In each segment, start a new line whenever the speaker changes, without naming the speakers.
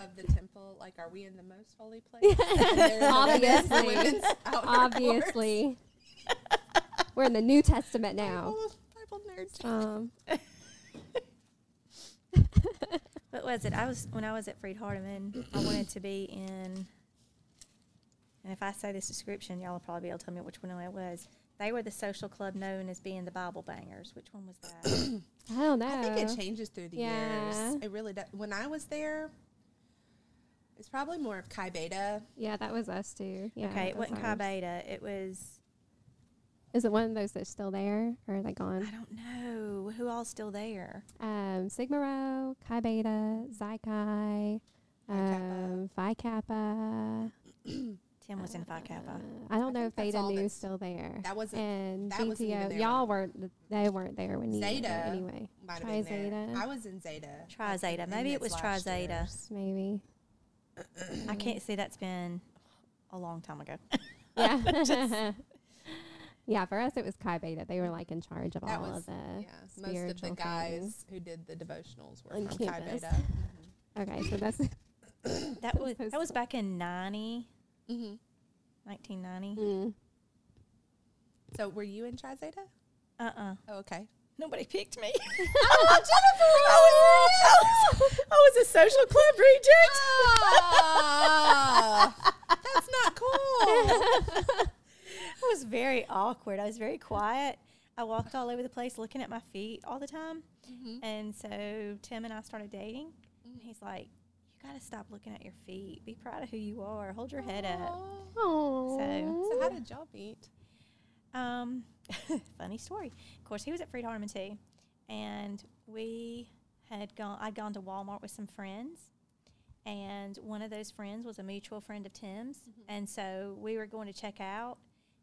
of the temple? Like, are we in the most holy place? And they're in the women's-
Obviously.
women's outer courts?
obviously, we're in the New Testament now.
Bible, Bible nerds.
Um,
What was it? I was when I was at Freed Hardeman. I wanted to be in. And if I say this description, y'all will probably be able to tell me which one it was. They were the social club known as being the Bible bangers. Which one was that?
I don't know.
I think it changes through the
Yeah.
years. It really does. When I was there, it's probably more of Chi Beta.
Yeah, that was us too. Yeah,
okay, it
was
wasn't Chi
ours.
Beta. It was
Is it one of those that's still there, or are they gone?
I don't know who all's still there.
Um, Sigma Rho, Chi Beta, Xi Chi, um, Phi Kappa.
Tim was in Phi Kappa.
Uh, I don't
I
know if
think that's
Beta
all
Nu's still there.
That wasn't.
and
that wasn't there
y'all weren't. They weren't there when you were
Zeta
anyway.
might
Tri
have been there.
Zeta.
I was in Zeta.
Tri
like,
Zeta. Maybe it was Tri
last
Zeta.
Maybe.
I can't say that's been a long time ago.
Yeah. yeah, for us it was Chi Beta. They were like in charge of
That
all
was
of the.
yeah. Most of the
spiritual
guys
things.
who did the devotionals were
On
from Chi
campus.
Beta.
Okay, so that's.
That was that was back in 90,
Mm-hmm.
1990.
Mm.
So were you in Tri Zeta?
Uh-uh.
Oh, okay.
Nobody picked me.
oh, Jennifer!
I was, I was a social club reject.
Ah, that's not cool.
I was very awkward. I was very quiet. I walked all over the place looking at my feet all the time.
Mhm.
And so Tim and I started dating. And he's like, You got to stop looking at your feet. Be proud of who you are. Hold your head up.
Aw.
Oh.
So how did y'all meet?
Um, funny story. Of course, he was at Freed Hardeman too, and we had gone. I'd gone to Walmart with some friends, and one of those friends was a mutual friend of Tim's, mm-hmm. and so we were going to check out,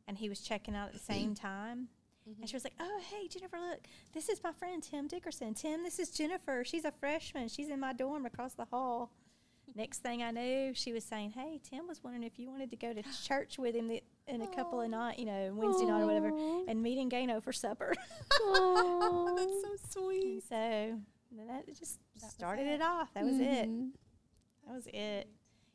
and he was checking out at the same time. Mm-hmm. And she was like, "Oh, hey, Jennifer, look, this is my friend Tim Dickerson. Tim, this is Jennifer. She's a freshman. She's in my dorm across the hall." Next thing I knew, she was saying, "Hey, Tim was wondering if you wanted to go to church with him in a couple of night, you know, Wednesday night or whatever, and meeting Gano for supper."
Oh, that's so
and
sweet.
so then that just
That
started
it.
it off. That was it.
Mhm.
That was it.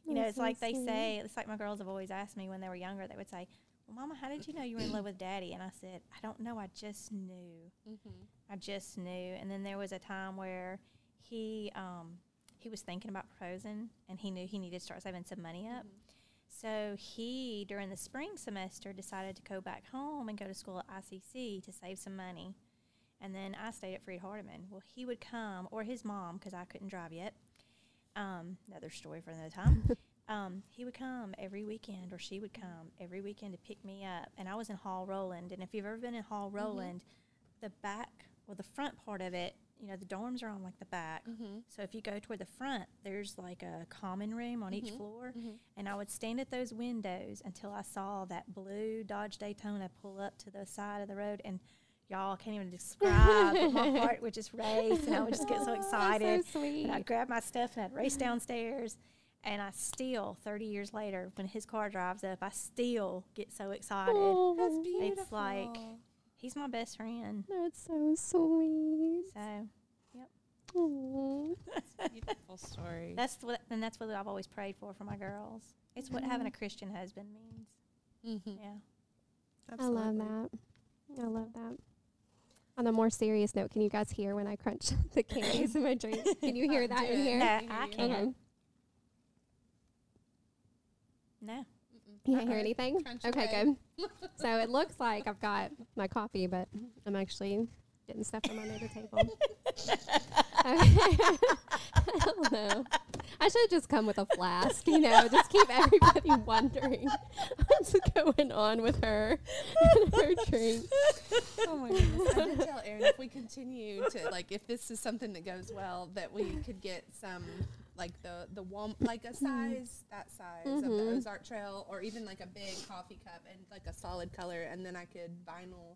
You know,
That's
it's
so
like they say. It's like my girls have always asked me when they were younger. They would say, "Well, Mama, how did you know you were in love with Daddy?" And I said, "I don't know. I just knew.
Mm-hmm.
I just knew." And then there was a time where he um, he was thinking about proposing, and he knew he needed to start saving some money up. So he, during the spring semester, decided to go back home and go to school at ICC to save some money. And then I stayed at Freed Hardeman. Well, he would come, or his mom, because I couldn't drive yet. Um, another story for another time. um, he would come every weekend, or she would come every weekend to pick me up. And I was in Hall Roland. And if you've ever been in Hall Roland, the back, or the front part of it, you know, the dorms are on like the back.
Mm-hmm.
So if you go toward the front, there's like a common room on each
Mhm.
floor.
Mhm.
And I would stand at those windows until I saw that blue Dodge Daytona pull up to the side of the road. And y'all can't even describe, my heart would just race and I would just get so excited.
So sweet.
And I'd grab my stuff and I'd race downstairs. And I still, 30 years later, when his car drives up, I still get so excited.
Aw,
That's beautiful.
It's like- He's my best friend.
That's so sweet.
So
Aw.
beautiful story.
that's what, and that's what I've always prayed for for my girls. It's what having a Christian husband means.
mm-hmm.
Yeah.
I love that. I love that. On a more serious note, can you guys hear when I crunch the candies in my drink? Can you hear that in here?
No,
I
I
hear you.
can't.
Okay.
No.
You can't hear anything?
Crunch
okay,
away.
good. so it looks like I've got my coffee, but I'm actually getting stuff from under the table. okay. Hell no. I should just come with a flask, you know, just keep everybody wondering what's going on with her and her drink.
Oh my goodness. I did tell Erin if we continue to like if this is something that goes well that we could get some like the the Wal- like a size that size of the
Mhm.
Ozark Trail or even like a big coffee cup and like a solid color and then I could vinyl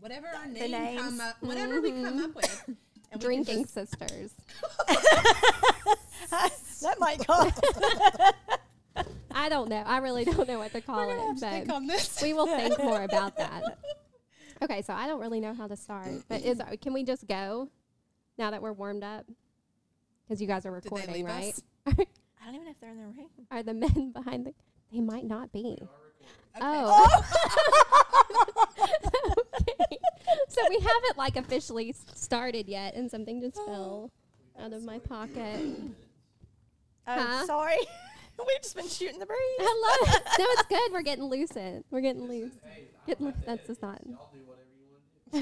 whatever our
The
name come up whatever we come up with. And
Drinking
just-
sisters.
that might call.
I don't know. I really don't know what to call
we're gonna have
it,
to think
but
on this.
we will think more about that. Okay, so I don't really know how to start, but is can we just go now that we're warmed up? Because you guys are
Did they
recording,
leave
right?
us?
I don't even know if they're in the room.
Are the men behind the? They might not be. Oh.
Okay.
Oh. okay. So we haven't like officially started yet, and something just fell out of my pocket.
Oh,
Huh?
sorry. We've just been shooting the breeze.
Hello. no, it's good. We're getting loosened. We're getting loose. Getting loose. That's just not.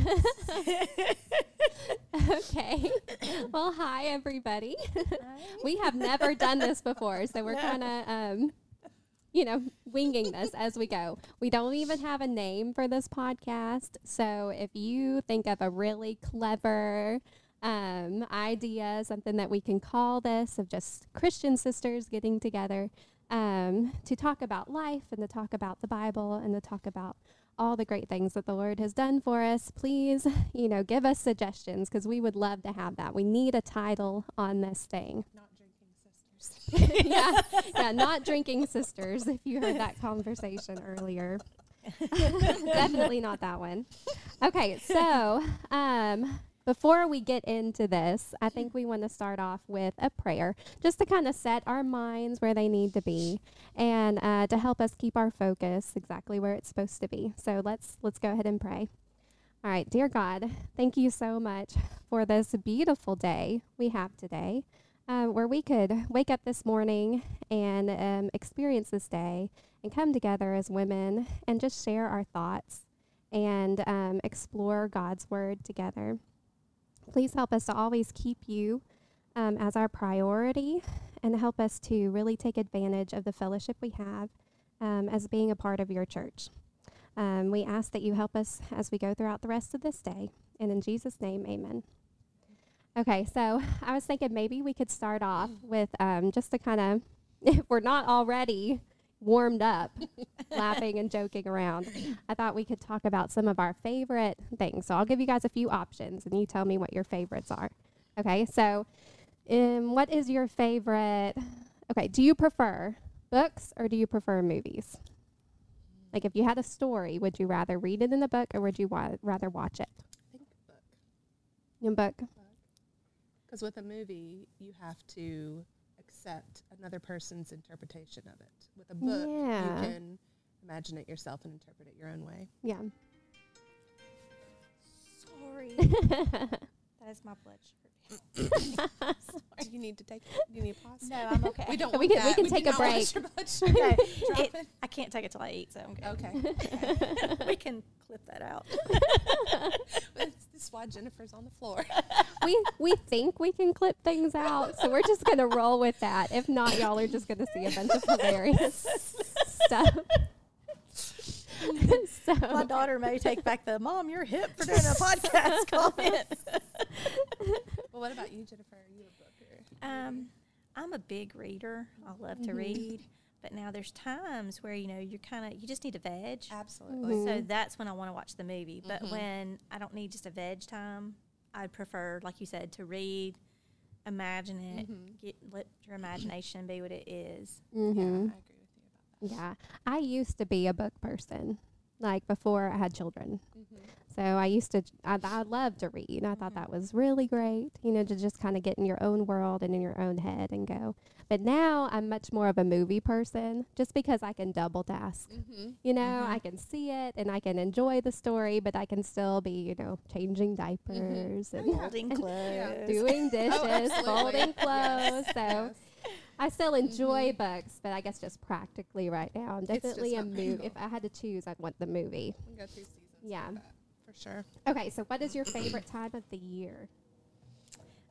okay. Well, hi everybody. we have never done this before, so we're
No.
kind of, um, you know, winging this as we go. We don't even have a name for this podcast, so if you think of a really clever um, idea, something that we can call this of just Christian sisters getting together um, to talk about life and to talk about the Bible and to talk about all the great things that the Lord has done for us, please, you know, give us suggestions because we would love to have that. We need a title on this thing.
Not drinking sisters.
yeah, yeah, not drinking sisters. If you heard that conversation earlier, definitely not that one. Okay, so um, before we get into this, I think we want to start off with a prayer, just to kind of set our minds where they need to be, and uh, to help us keep our focus exactly where it's supposed to be. So let's let's go ahead and pray. All right, dear God, thank you so much for this beautiful day we have today uh, where we could wake up this morning and um, experience this day and come together as women and just share our thoughts and um, explore God's Word together. Please help us to always keep you um, as our priority and help us to really take advantage of the fellowship we have um, as being a part of your church. Um, we ask that you help us as we go throughout the rest of this day. And in Jesus' name, amen. Okay, so I was thinking maybe we could start off with um, just to kind of, if we're not already warmed up, laughing and joking around, I thought we could talk about some of our favorite things. So I'll give you guys a few options and you tell me what your favorites are. Okay, so um, what is your favorite? Okay, do you prefer books or do you prefer movies? Like if you had a story, would you rather read it in the book or would you wa- rather watch it?
I think book.
In book?
Because with a movie, you have to accept another person's interpretation of it. With a book,
Yeah.
you can imagine it yourself and interpret it your own way.
Yeah.
Sorry. that is my blood sugar.
Do you need to take? Do you need to pause?
No, I'm okay.
We don't.
We
want
can- we
that.
can
do
take a
not want
break.
your blood sugar
No, it- I can't take it till I eat, so I'm good.
Okay.
we can clip that out.
This is why Jennifer's on the floor.
we we think we can clip things out, so we're just gonna roll with that. If not, y'all are just gonna see a bunch of hilarious stuff. so
My daughter may take back the mom, you're hip for doing a podcast comment.
well, what about you, Jennifer? Are you a booker?
Um, I'm a big reader. I love
Mm-hmm.
to read, but now there's times where you know you're kind of you just need a veg.
Absolutely.
Mhm.
So that's when I want to watch the movie. But
Mhm.
when I don't need just a veg time, I'd prefer, like you said, to read, imagine it,
Mhm.
get let your imagination be what it is.
Yeah, I agree with you about that.
yeah, I used to be a book person, like before I had children.
Mm-hmm.
So I used to, I, I loved to read. I thought
Mhm.
that was really great, you know, to just kind of get in your own world and in your own head and go. But now I'm much more of a movie person just because I can double task.
Mm-hmm.
You know,
Mhm.
I can see it and I can enjoy the story, but I can still be, you know, changing diapers and
Folding
Yeah.
clothes.
doing dishes,
Oh,
folding clothes.
Yes,
So
yes.
I still enjoy
Mhm.
books, but I guess just practically right now, I'm definitely a movie. If I had to choose, I'd want the movie.
We can go through seasons.
Yeah.
Like for sure.
Okay, so what is your favorite time of the year?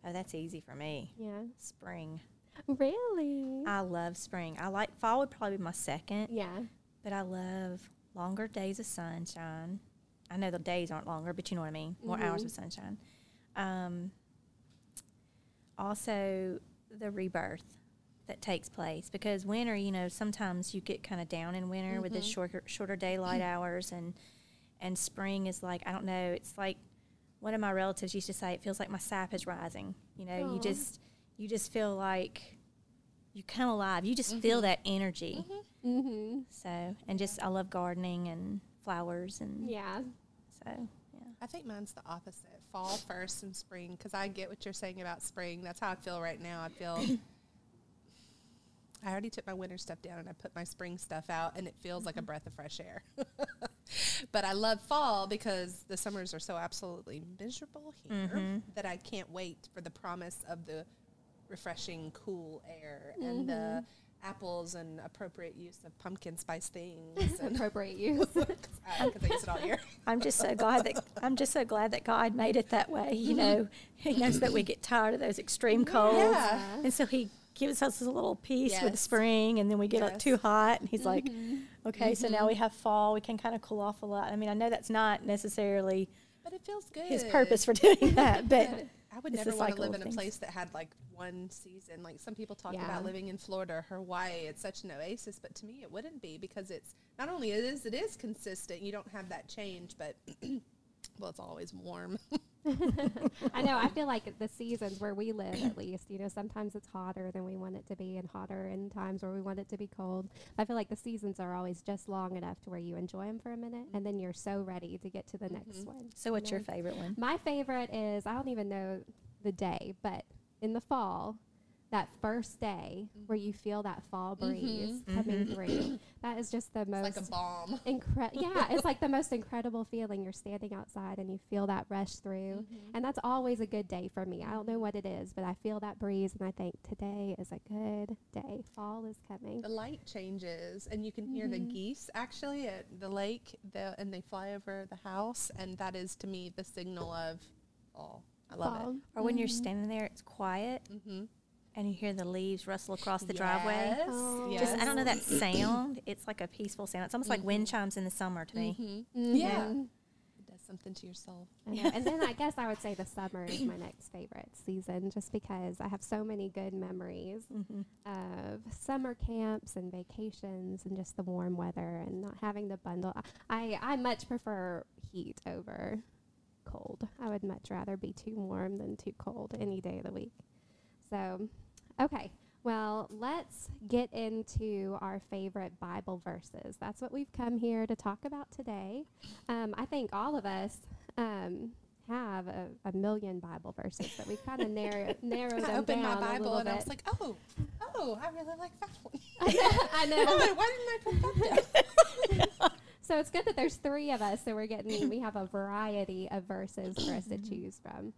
Oh, that's easy for me.
Yeah.
Spring.
Really?
I love spring. I like fall would probably be my second,
yeah.
but I love longer days of sunshine. I know the days aren't longer, but you know what I mean. More hours
Mhm.
of sunshine. Um, also, the rebirth that takes place because winter, you know, sometimes you get kind of down in winter with the
Mhm.
shorter shorter daylight hours, and and spring is like I don't know. It's like one of my relatives used to say, it feels like my sap is rising. You know, you just you just feel like you come alive. You just feel
Mhm.
that energy.
Mhm.
Mm-hmm.
So, and just I love gardening and flowers and
Yeah.
So yeah.
I think mine's the opposite. Fall first and spring because I get what you're saying about spring. That's how I feel right now. I feel I already took my winter stuff down and I put my spring stuff out and it feels like a breath of fresh air. but I love fall because the summers are so absolutely miserable here that I can't wait for the promise of the refreshing cool air and the mm-hmm. apples and appropriate use of pumpkin spice things and
Appropriate use.
because I, use it all year.
I'm just so glad that I'm just so glad that God made it that way. You mm-hmm. know, He knows that we get tired of those extreme colds,
Yeah.
and so He gives us a little peace with
Yes.
spring, and then we get like
Yes.
too hot, and He's like, mm-hmm. "Okay, so now we have fall. We can kind of cool off a lot." I mean, I know that's not necessarily
But it feels good.
His purpose for doing that, But
I would
it's
never want to live in a
things.
place that had like one season. Like some people talk
Yeah.
about living in Florida or Hawaii. It's such an oasis, but to me, it wouldn't be because it's not only it is it is consistent. You don't have that change, but well, it's always warm.
I know. I feel like the seasons where we live, at least, you know, sometimes it's hotter than we want it to be, and hotter in times where we want it to be cold. I feel like the seasons are always just long enough to where you enjoy them for a minute, and then you're so ready to get to the mm-hmm. next one.
so what's your
know?
favorite one?
My favorite is I don't even know the day, but in the fall, that first day where you feel that fall mm-hmm. breeze mm-hmm. coming through, that is just the
it's
most
like a bomb.
incredible. yeah, it's like the most incredible feeling. You're standing outside and you feel that rush through, mm-hmm. and that's always a good day for me. I don't know what it is, but I feel that breeze, and I think today is a good day. Fall is coming.
The light changes, and you can hear the geese actually at the lake, the, and they fly over the house, and that is to me the signal of fall. I love
Fall.
Or when you're standing there, it's quiet.
Mm-hmm.
And you hear the leaves rustle across the driveway.
Yes.
Oh.
yes.
Just I don't know that sound. It's like a peaceful sound. It's almost like wind chimes in the summer to me.
Mhm. Yeah.
Mhm.
It does something to your soul.
I know. and then I guess I would say the summer is my next favorite season, just because I have so many good memories
Mm-hmm.
of summer camps and vacations and just the warm weather and not having to bundle. I I much prefer heat over cold. I would much rather be too warm than too cold any day of the week. So, okay. Well, let's get into our favorite Bible verses. That's what we've come here to talk about today. Um, I think all of us um, have a, a million Bible verses, but we've kind of narrow, narrowed
I
them
opened
down
my Bible and
bit.
I was like, oh, oh, I really like that one.
I know.
oh, why didn't I put that down?
So it's good that there's three of us, so we're getting we have a variety of verses for us to choose from.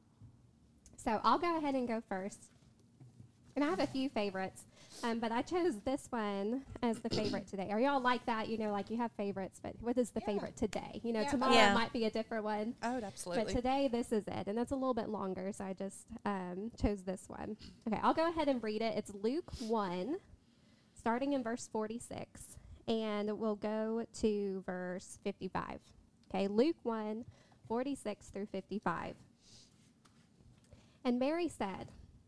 So I'll go ahead and go first, and I have a few favorites, um, but I chose this one as the favorite today. Are y'all like that? You know, like you have favorites, but what is the
Yeah.
favorite today? You know,
Yeah.
tomorrow
Yeah.
might be a different one.
Oh, absolutely.
But today, this is it, and it's a little bit longer, so I just um, chose this one. Okay, I'll go ahead and read it. It's Luke 1, starting in verse 46, and we'll go to verse 55. Okay, Luke 1, 46 through 55. And Mary said,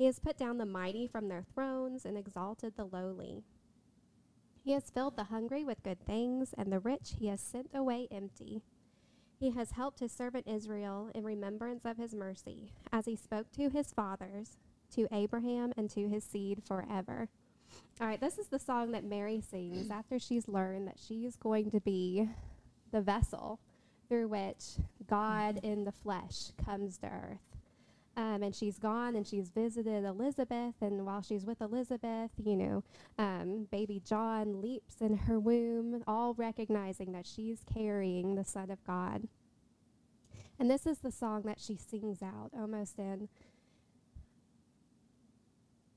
He has put down the mighty from their thrones and exalted the lowly. He has filled the hungry with good things, and the rich he has sent away empty. He has helped his servant Israel in remembrance of his mercy, as he spoke to his fathers, to Abraham, and to his seed forever. All right, this is the song that Mary sings after she's learned that she is going to be the vessel through which God in the flesh comes to earth. Um, and she's gone and she's visited Elizabeth. And while she's with Elizabeth, you know, um, baby John leaps in her womb, all recognizing that she's carrying the Son of God. And this is the song that she sings out almost in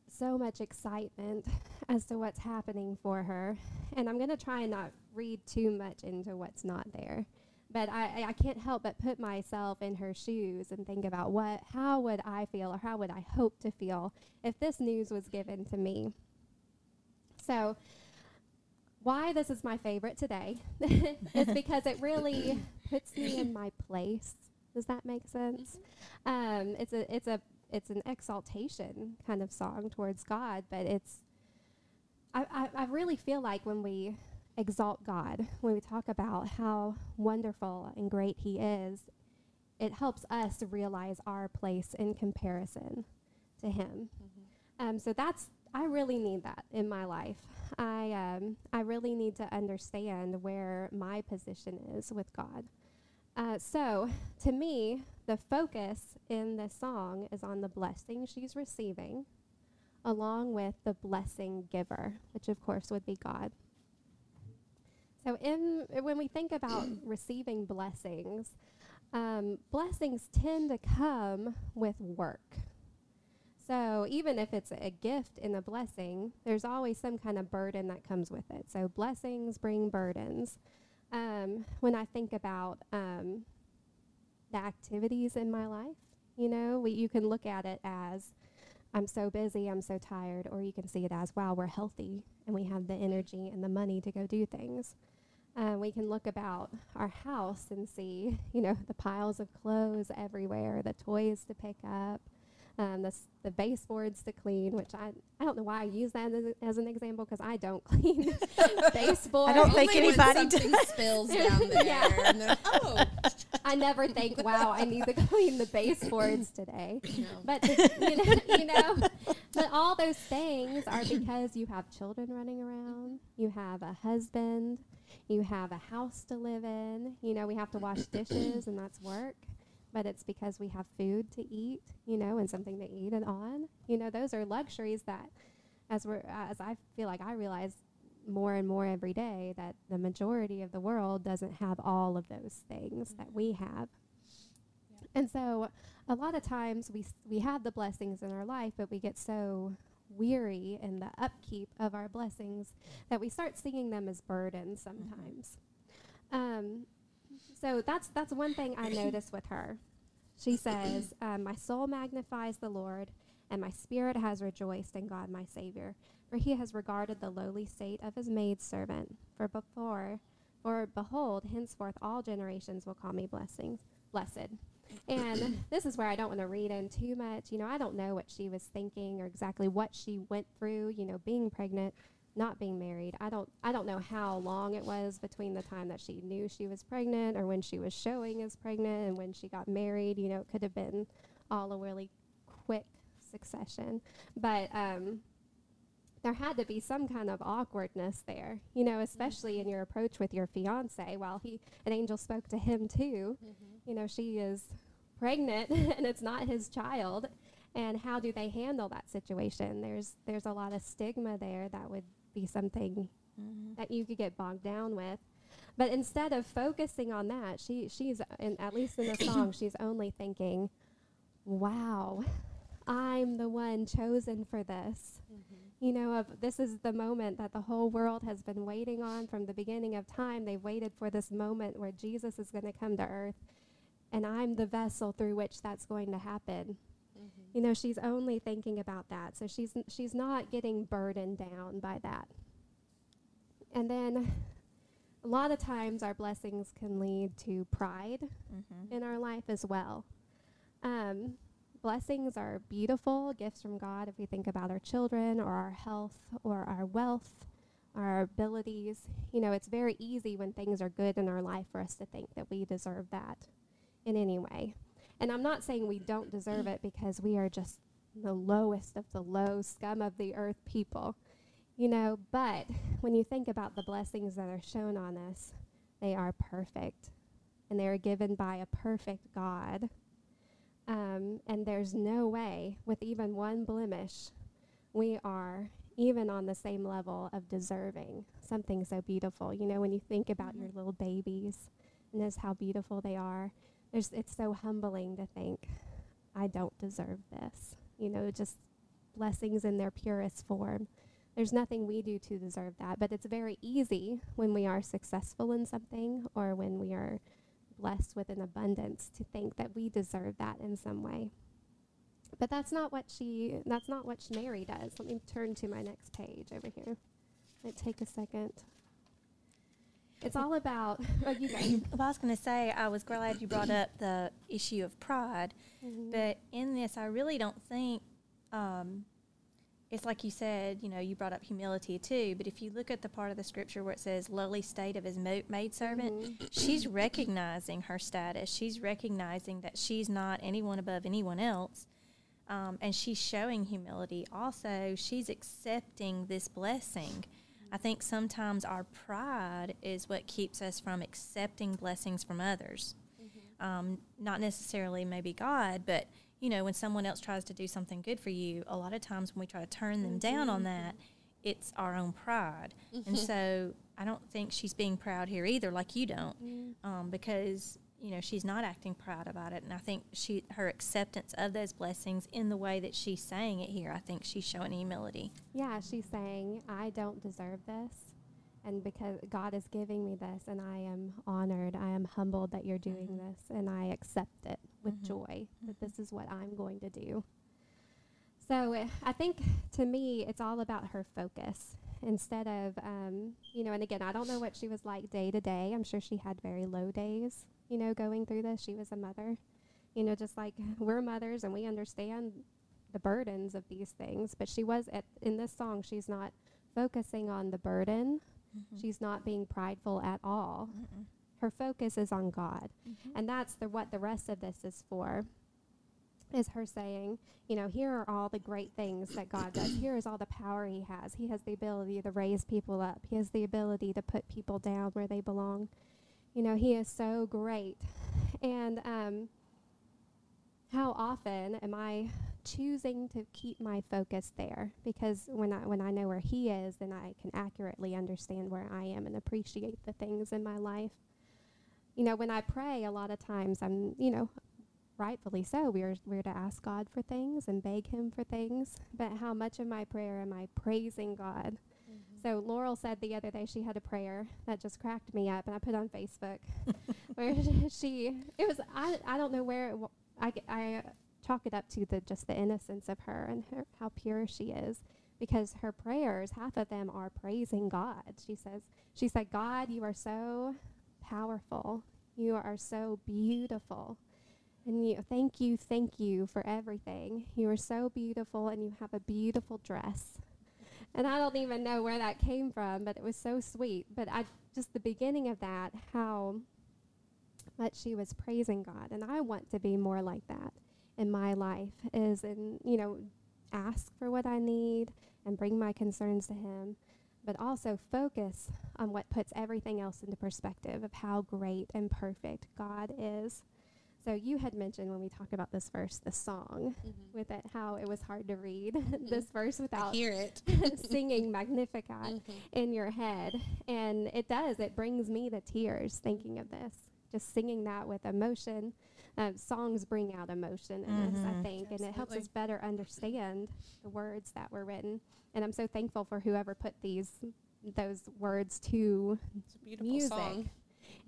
so much excitement as to what's happening for her. And I'm going to try and not read too much into what's not there. But I, I- can't help but put myself in her shoes and think about what, how would I feel or how would I hope to feel if this news was given to me. So, why this is my favorite today is because it really puts me in my place Does that make sense? Um, it's a it's a it's an exaltation kind of song towards God, but it's I, I, I really feel like when we exalt God, when we talk about how wonderful and great He is, it helps us realize our place in comparison to Him. Um, so that's I really need that in my life. I um, I really need to understand where my position is with God. Uh, so to me, the focus in this song is on the blessing she's receiving, along with the blessing giver, which of course would be God. So in when we think about receiving blessings, um, blessings tend to come with work. So even if it's a gift and a blessing, there's always some kind of burden that comes with it. So blessings bring burdens. Um, when I think about um, the activities in my life, you know, we, you can look at it as I'm so busy, I'm so tired, or you can see it as wow, we're healthy and we have the energy and the money to go do things. Uh, we can look about our house and see, you know, the piles of clothes everywhere, the toys to pick up, um, the, the baseboards to clean, which I, I don't know why I use that as, a- as an example because I don't clean baseboards.
I don't think
Only when
anybody
something spills down there.
Yeah.
And then, oh,
I never think, wow, I need to clean the baseboards today.
no.
But the, you know, you know, but all those things are because you have children running around, you have a husband, you have a house to live in. You know, we have to wash dishes, and that's work. But it's because we have food to eat, you know, and something to eat it on. You know, those are luxuries that, as we're uh, as I feel like I realize more and more every day that the majority of the world doesn't have all of those things that we mm-hmm. have. And so a lot of times we s- we have the blessings in our life, but we get so weary in the upkeep of our blessings that we start seeing them as burdens mm-hmm. sometimes. Um, so that's that's one thing I notice with her. She says, um, "My soul magnifies the Lord, and my spirit has rejoiced in God my Savior, for He has regarded the lowly state of His maidservant. For before, for behold, henceforth all generations will call me blessings, blessed." And this is where I don't want to read in too much. You know, I don't know what she was thinking or exactly what she went through. You know, being pregnant, not being married. I don't. I don't know how long it was between the time that she knew she was pregnant or when she was showing as pregnant and when she got married. You know, it could have been all a really quick succession, but um, there had to be some kind of awkwardness there. You know, especially in your approach with your fiance. While he, an angel spoke to him too you know, she is pregnant and it's not his child. And how do they handle that situation? There's there's a lot of stigma there that would be something mm-hmm. that you could get bogged down with. But instead of focusing on that, she she's in, at least in the song, she's only thinking, "Wow, I'm the one chosen for this." Mm-hmm. You know, of this is the moment that the whole world has been waiting on from the beginning of time. They've waited for this moment where Jesus is going to come to earth and I'm the vessel through which that's going to happen. You know, she's only thinking about that. So she's n- she's not getting burdened down by that. And then a lot of times our blessings can lead to pride
Mm-hmm.
in our life as well. Um, blessings are beautiful gifts from God if we think about our children or our health or our wealth, our abilities. You know, it's very easy when things are good in our life for us to think that we deserve that in any way. And I'm not saying we don't deserve it because we are just the lowest of the low scum of the earth people. You know, but when you think about the blessings that are shown on us, they are perfect and they are given by a perfect God. Um, and there's no way, with even one blemish, we are even on the same level of deserving something so beautiful. You know, when you think about your little babies and just how beautiful they are, there's, it's so humbling to think, I don't deserve this. You know, just blessings in their purest form. There's nothing we do to deserve that, but it's very easy when we are successful in something or when we are blessed with an abundance to think that we deserve that in some way. But that's not what she that's not what Mary does. Let me turn to my next page over here. Might take a second. It's all about. Oh, you go.
Well, I was going to say, I was glad you brought up the issue of pride,
Mhm.
but in this, I really don't think um, it's like you said, you know, you brought up humility too, but if you look at the part of the scripture where it says lowly state of his mo- maidservant,
Mhm.
she's recognizing her status. She's recognizing that she's not anyone above anyone else. Um, and she's showing humility. Also, she's accepting this blessing. I think sometimes our pride is what keeps us from accepting blessings from others. Um, not necessarily maybe God, but you know, when someone else tries to do something good for you, a lot of times when we try to turn them down on that, it's our own pride. And so I don't think she's being proud here either, like you don't, um, because you know she's not acting proud about it. And I think she her acceptance of those blessings in the way that she's saying it here, I think she's showing humility.
Yeah, she's saying, I don't deserve this. And because God is giving me this, and I am honored, I am humbled that you're doing
Mhm.
this, and I accept it with
Mhm.
joy that this is what I'm going to do. So uh, I think to me, it's all about her focus instead of, um, you know, and again, I don't know what she was like day to day. I'm sure she had very low days, you know, going through this. She was a mother, you know, just like we're mothers and we understand the burdens of these things. But she was at, in this song, she's not focusing on the burden. She's not being prideful at all.
Mm-mm.
Her focus is on God.
Mhm.
And that's the what the rest of this is for. Is her saying, you know, here are all the great things that God does. Here is all the power he has. He has the ability to raise people up. He has the ability to put people down where they belong. You know, he is so great. And um how often am I choosing to keep my focus there? Because when I when I know where he is, then I can accurately understand where I am and appreciate the things in my life you know, when I pray, a lot of times I'm, you know, rightfully so, we're, we're to ask God for things and beg Him for things. But how much of my prayer am I praising God? So Laurel said the other day she had a prayer that just cracked me up, and I put on Facebook where she, it was, I, I don't know where, it w- I, I uh, chalk it up to the just the innocence of her and her, how pure she is. Because her prayers, half of them are praising God. She says, she said, God, you are so powerful. You are so beautiful. And you, thank you, thank you for everything. You are so beautiful and you have a beautiful dress. And I don't even know where that came from, but it was so sweet. But I just the beginning of that, how much she was praising God. And I want to be more like that in my life is in, you know, ask for what I need and bring my concerns to him but also focus on what puts everything else into perspective of how great and perfect God is. So you had mentioned when we talked about this verse, the song, with it, how it was hard to read this verse
I
without
hear it.
singing Magnificat
Mhm.
in your head. And it does, it brings me to tears thinking of this. Just singing that with emotion. Uh, songs bring out emotion in us, I
Mhm.
think, and it helps us better understand the words that were written. And I'm so thankful for whoever put these those words to
It's a beautiful
music.
song.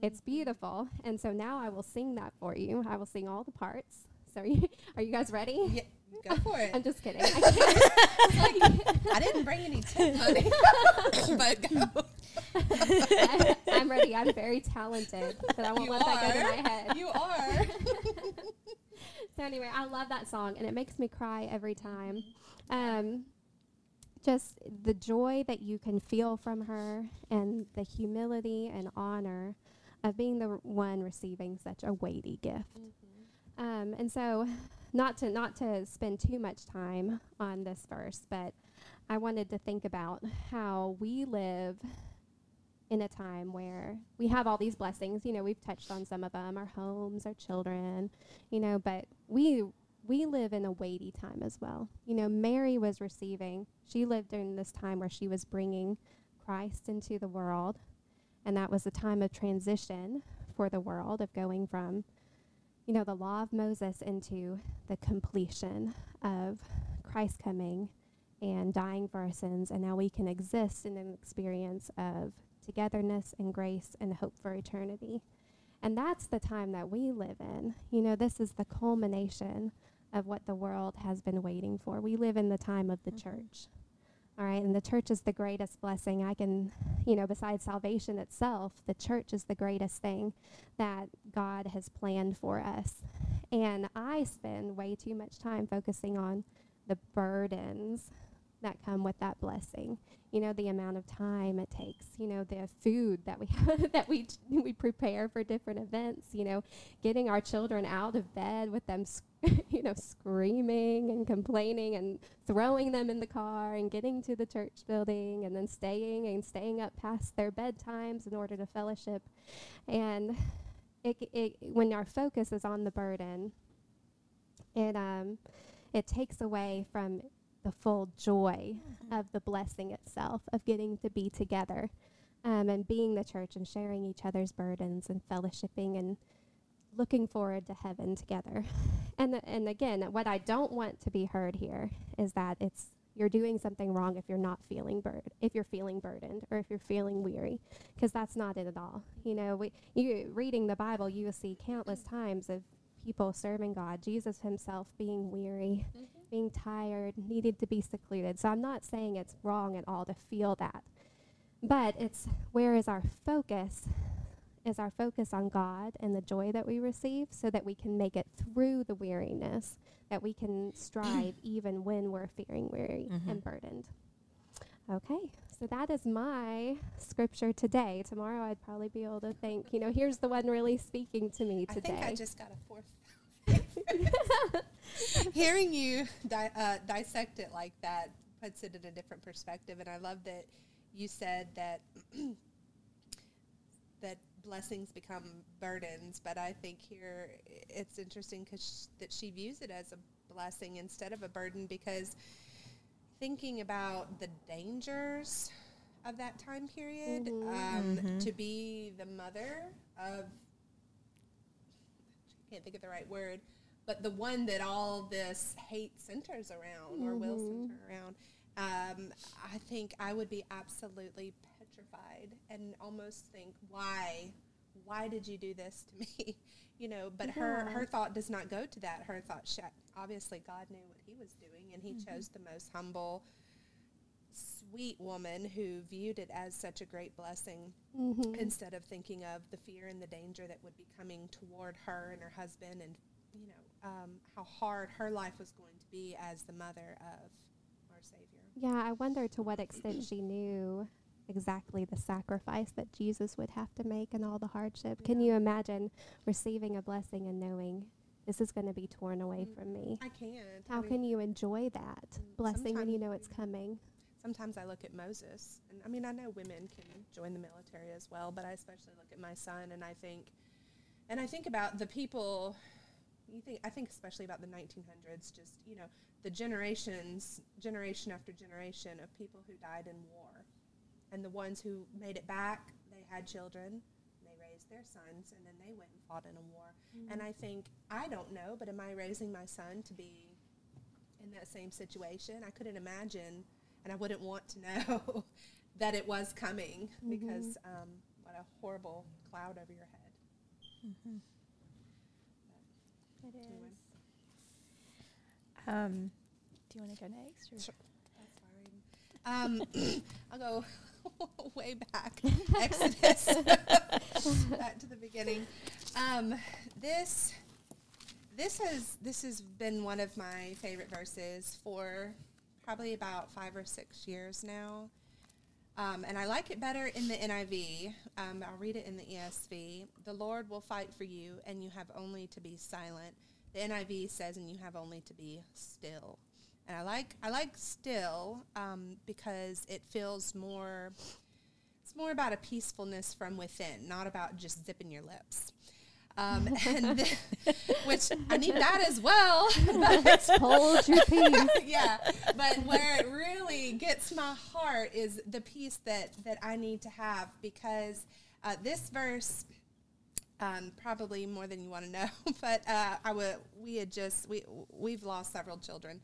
It's beautiful. And so now I will sing that for you. I will sing all the parts. So are you, are you guys ready?
Yeah, go for it.
I'm just kidding. I can't.
I didn't bring any tip money, but go.
I, I'm ready. I'm very talented, but I won't
You
let that go to
are.
my head.
You are.
So anyway, I love that song, and it makes me cry every time. Um, just the joy that you can feel from her, and the humility and honor of being the one receiving such a weighty gift. Um, and so, not to not to spend too much time on this verse, but I wanted to think about how we live in a time where we have all these blessings. You know, we've touched on some of them: our homes, our children. You know, but we we live in a weighty time as well. You know, Mary was receiving. She lived during this time where she was bringing Christ into the world, and that was a time of transition for the world of going from you know, the law of Moses into the completion of Christ coming and dying for our sins. And now we can exist in an experience of togetherness and grace and hope for eternity. And that's the time that we live in. You know, this is the culmination of what the world has been waiting for. We live in the time of the
Mhm.
church, All right, and the church is the greatest blessing. I can, you know, besides salvation itself, the church is the greatest thing that God has planned for us. And I spend way too much time focusing on the burdens that come with that blessing. You know, the amount of time it takes, you know, the food that we that we we prepare for different events, you know, getting our children out of bed with them you know, screaming and complaining and throwing them in the car and getting to the church building and then staying and staying up past their bedtimes in order to fellowship. And it, it, when our focus is on the burden, it, um, it takes away from the full joy mm-hmm. of the blessing itself of getting to be together um, and being the church and sharing each other's burdens and fellowshipping and looking forward to heaven together. And and again, what I don't want to be heard here is that it's you're doing something wrong if you're not feeling burdened, if you're feeling burdened or if you're feeling weary, because that's not it at all. You know, we, you reading the Bible, you will see countless times of people serving God, Jesus himself being weary, mm-hmm. Being tired, needed to be secluded. So I'm not saying it's wrong at all to feel that. But it's where is our focus is our focus on God and the joy that we receive so that we can make it through the weariness, that we can strive even when we're feeling weary mm-hmm. and burdened. Okay, so that is my scripture today. Tomorrow I'd probably be able to think, you know, here's the one really speaking to me today.
I think I just got a fourth. Hearing you di- uh, dissect it like that puts it in a different perspective, and I love that you said that that blessings become burdens, but I think here it's interesting because sh- that she views it as a blessing instead of a burden because thinking about the dangers of that time period, mm-hmm. Um, mm-hmm. to be the mother of, I can't think of the right word, but the one that all this hate centers around mm-hmm. or will mm-hmm. center around. Um, I think I would be absolutely petrified and almost think, why, why did you do this to me? you know, but yeah. her her thought does not go to that. Her thought, obviously, God knew what He was doing, and He mm-hmm. chose the most humble, sweet woman who viewed it as such a great blessing, mm-hmm. instead of thinking of the fear and the danger that would be coming toward her and her husband, and you know um, how hard her life was going to be as the mother of our Savior.
Yeah, I wonder to what extent she knew exactly the sacrifice that Jesus would have to make and all the hardship. Yeah. Can you imagine receiving a blessing and knowing this is going to be torn away mm, from me?
I can't.
How I mean, can you enjoy that mm, blessing when you know it's coming?
Sometimes I look at Moses, and I mean, I know women can join the military as well, but I especially look at my son and I think, and I think about the people. You think I think especially about the 1900s, just you know the generations, generation after generation of people who died in war and the ones who made it back, they had children, they raised their sons, and then they went and fought in a war. Mm-hmm. And I think, I don't know, but am I raising my son to be in that same situation? I couldn't imagine, and I wouldn't want to know that it was coming mm-hmm. because um, what a horrible cloud over your head.
Mm-hmm. It is. Um, do you want to go next?
Or? Sure. Um, I'll go way back, Exodus, back to the beginning. Um, this this has this has been one of my favorite verses for probably about five or six years now. Um, and I like it better in the NIV. Um, I'll read it in the ESV. The Lord will fight for you, and you have only to be silent. The NIV says, and you have only to be still and I like I like still um, because it feels more. It's more about a peacefulness from within, not about just zipping your lips. Um, and th- which I need that as well.
But Hold your peace.
yeah, but where it really gets my heart is the peace that that I need to have because uh, this verse. Um, probably more than you want to know, but uh, I would. We had just we we've lost several children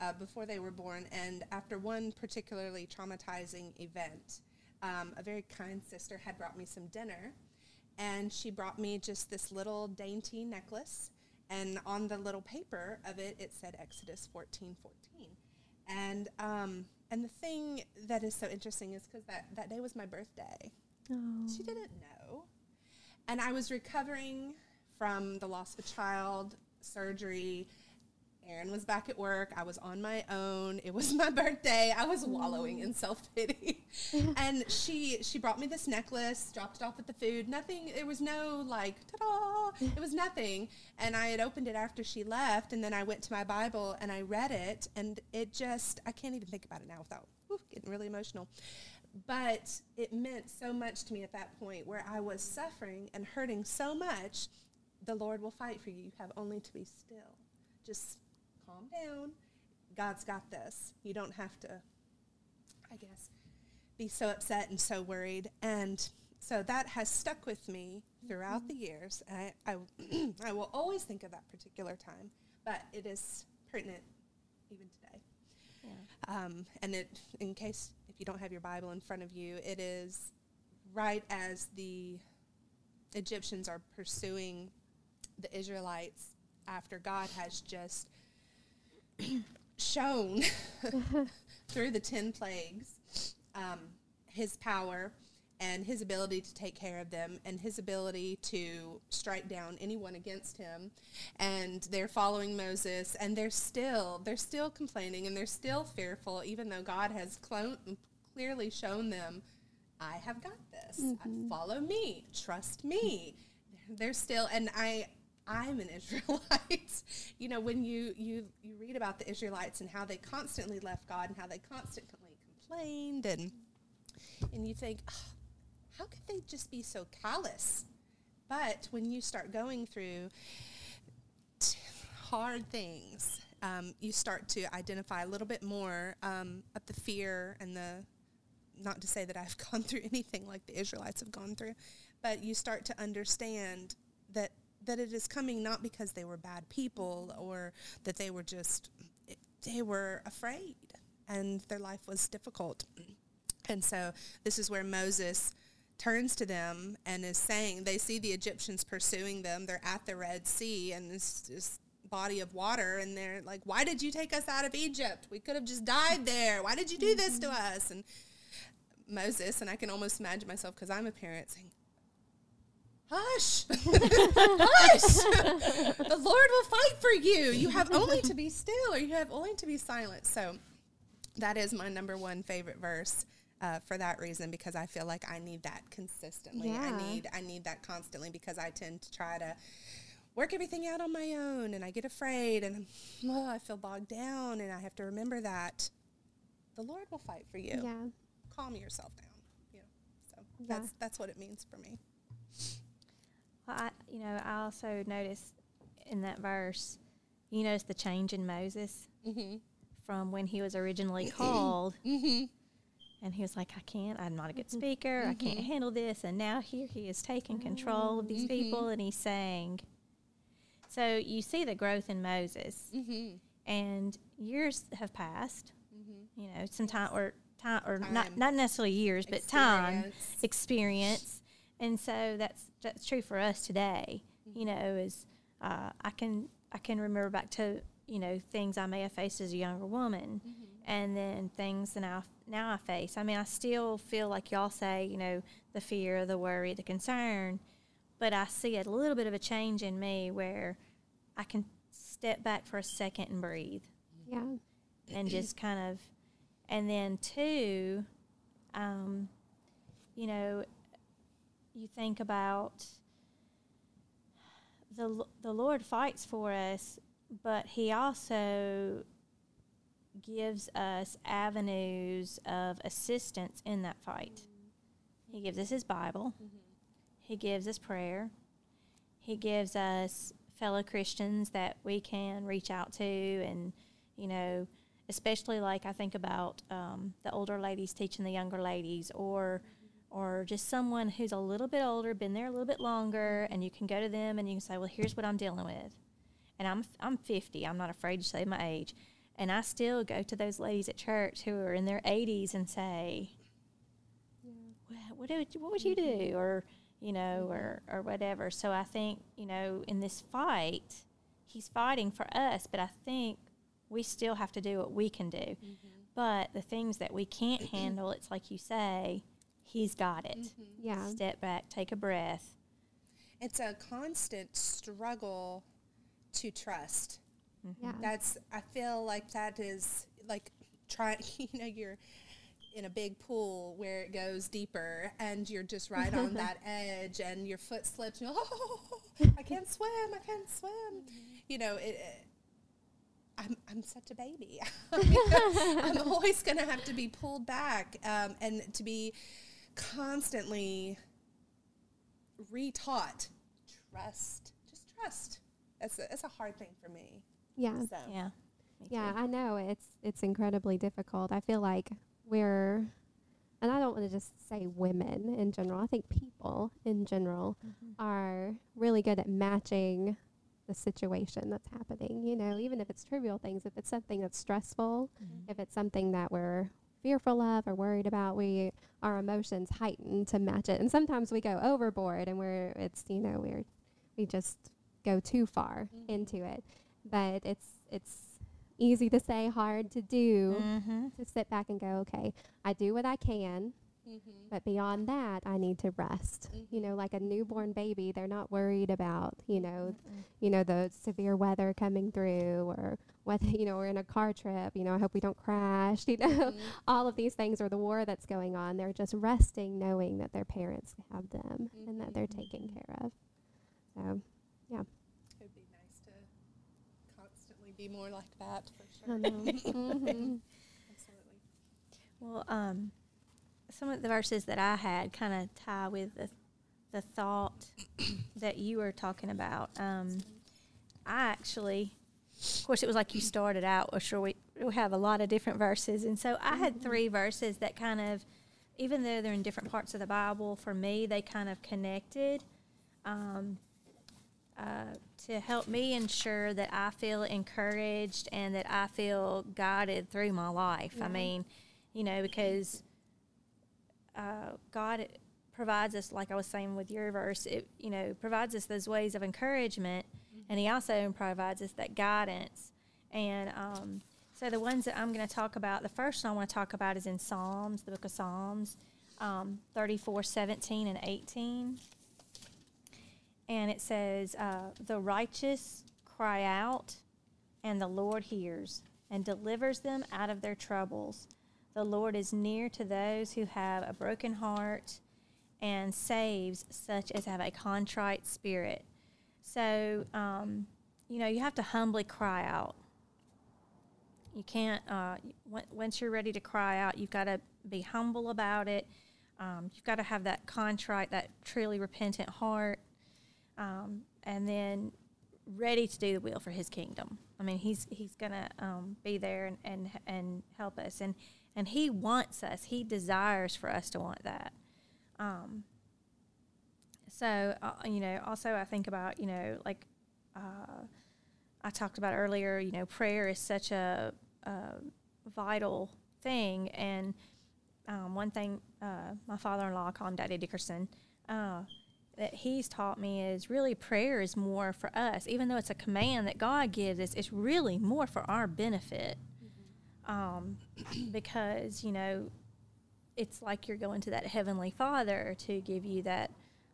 uh, before they were born. And after one particularly traumatizing event, um, a very kind sister had brought me some dinner. And she brought me just this little dainty necklace. And on the little paper of it, it said Exodus 14 14. And um, and the thing that is so interesting is because that, that day was my birthday. She didn't know. And I was recovering from the loss of a child, surgery. Aaron was back at work. I was on my own. It was my birthday. I was wallowing in mm. self pity. and she she brought me this necklace, dropped it off with the food. Nothing. There was no like ta da. It was nothing. And I had opened it after she left, and then I went to my Bible and I read it, and it just I can't even think about it now without whew, getting really emotional. But it meant so much to me at that point where I was suffering and hurting so much. The Lord will fight for you. You have only to be still. Just calm down. God's got this. You don't have to, I guess, be so upset and so worried. And so that has stuck with me throughout the years. I, I, I will always think of that particular time, but it is pertinent even today.
Yeah.
Um, and it, in case if you don't have your Bible in front of you, it is right as the Egyptians are pursuing the Israelites after God has just shown through the 10 plagues um, his power and his ability to take care of them and his ability to strike down anyone against him. And they're following Moses and they're still they're still complaining and they're still fearful even though God has clearly shown them I have got this. Follow me. Trust me. They're still and I I'm an Israelite. you know, when you, you you read about the Israelites and how they constantly left God and how they constantly complained and and you think, "Ah, how could they just be so callous? But when you start going through hard things, um, you start to identify a little bit more um, of the fear and the not to say that I've gone through anything like the Israelites have gone through, but you start to understand that that it is coming not because they were bad people mm-hmm. or that they were just they were afraid and their life was difficult. And so this is where Moses turns to them and is saying they see the Egyptians pursuing them. They're at the Red Sea and this this body of water and they're like, Why did you take us out of Egypt? We could have just died there. Why did you do this to mm-hmm. us? And Moses, and I can almost imagine myself because I'm a parent saying, Hush, hush. the Lord will fight for you. You have only to be still or you have only to be silent. So that is my number one favorite verse. Uh, for that reason, because I feel like I need that consistently. I need I need that constantly because I tend to try to work everything out on my own, and I get afraid, and oh, I feel bogged down, and I have to remember that the Lord will fight for you.
Yeah.
Calm yourself down. You know, so
Yeah.
that's that's what it means for me.
Well, I, you know, I also noticed in that verse, you notice the change in Moses
Mm-hmm.
from when he was originally called,
Mm-hmm.
and he was like, "I can't. I'm not a good speaker. I can't handle this." And now here he is taking control of these people, and he's saying. So you see the growth in Moses,
Mm-hmm.
and years have passed.
Mm-hmm.
You know, some time or time or
Time.
not not necessarily years, but time
Experience.
Experience, and so that's that's true for us today. You know, is uh, I can I can remember back to you know things I may have faced as a younger woman, and then things that now now I face. I mean, I still feel like y'all say, you know, the fear, the worry, the concern, but I see a little bit of a change in me where I can step back for a second and breathe
Yeah.
and just kind of, and then two, um, you know, you think about the the Lord fights for us, but He also gives us avenues of assistance in that fight. Mm-hmm. He gives us His Bible. Mm-hmm. He gives us prayer. He gives us fellow Christians that we can reach out to, and you know, especially like I think about um, the older ladies teaching the younger ladies, or mm-hmm. Or just someone who's a little bit older, been there a little bit longer, mm-hmm. and you can go to them and you can say, "Well, here's what I'm dealing with," and I'm I'm 50. I'm not afraid to say my age, and I still go to those ladies at church who are in their 80s and say, "Well, what would what would you do?" Mm-hmm. or you know, mm-hmm. or or whatever. So I think you know, in this fight, he's fighting for us, but I think we still have to do what we can do. But the things that we can't handle, it's like you say, He's got it. Mm-hmm.
Yeah.
Step back, take a breath.
It's a constant struggle to trust. Mm-hmm.
Yeah.
That's I feel like that is like trying you know you're in a big pool where it goes deeper and you're just right on that edge and your foot slips and you're oh I can't swim I can't swim mm-hmm. you know it, it I'm, I'm such a baby. I mean, I'm always going to have to be pulled back um, and to be constantly retaught. Trust. Just trust. That's a, that's a hard thing for me.
Yeah.
So.
Yeah. me
Yeah,
too.
I know it's it's incredibly difficult. I feel like we're and I don't want to just say women in general. I think people in general mm-hmm. are really good at matching the situation that's happening, you know, even if it's trivial things, if it's something that's stressful, mm-hmm. if it's something that we're fearful of or worried about, we our emotions heighten to match it. And sometimes we go overboard and we're it's, you know, we're we just go too far into it. But it's it's easy to say, hard to do
Mm-hmm.
to sit back and go, okay, I do what I can,
Mm-hmm.
but beyond that, I need to rest. You know, like a newborn baby, they're not worried about, you know, you know, the severe weather coming through or whether, you know, we're in a car trip, you know, I hope we don't crash, you know, all of these things or the war that's going on. They're just resting knowing that their parents have them and that they're taken care of. So, yeah.
It would be nice to constantly be more like that for sure.
I know.
Absolutely.
Well, um, some of the verses that I had kind of tie with the, the thought that you were talking about. Um, I actually, of course, it was like you started out. Well, sure, we, we have a lot of different verses. And so I had three verses that kind of, even though they're in different parts of the Bible, for me, they kind of connected. Um, uh, to help me ensure that I feel encouraged and that I feel guided through my life. I mean, you know, because uh, God provides us, like I was saying with your verse, it you know provides us those ways of encouragement, and He also provides us that guidance. And um, so the ones that I'm going to talk about, the first one I want to talk about is in Psalms, the book of Psalms, um, 34, 17, and 18 and it says, uh, The righteous cry out, and the Lord hears and delivers them out of their troubles. The Lord is near to those who have a broken heart and saves such as have a contrite spirit. So, um, you know, you have to humbly cry out. You can't, uh, once you're ready to cry out, you've got to be humble about it. Um, you've got to have that contrite, that truly repentant heart um, and then ready to do the will for His kingdom. I mean, He's He's gonna um, be there and, and and help us, and and He wants us. He desires for us to want that. Um, so uh, you know, also I think about you know like uh, I talked about earlier. You know, prayer is such a, a vital thing, and um, one thing uh, my father-in-law called him Daddy Dickerson. Uh, that he's taught me is really prayer is more for us, even though it's a command that God gives us. It's really more for our benefit, um, because you know, it's like you're going to that heavenly Father to give you that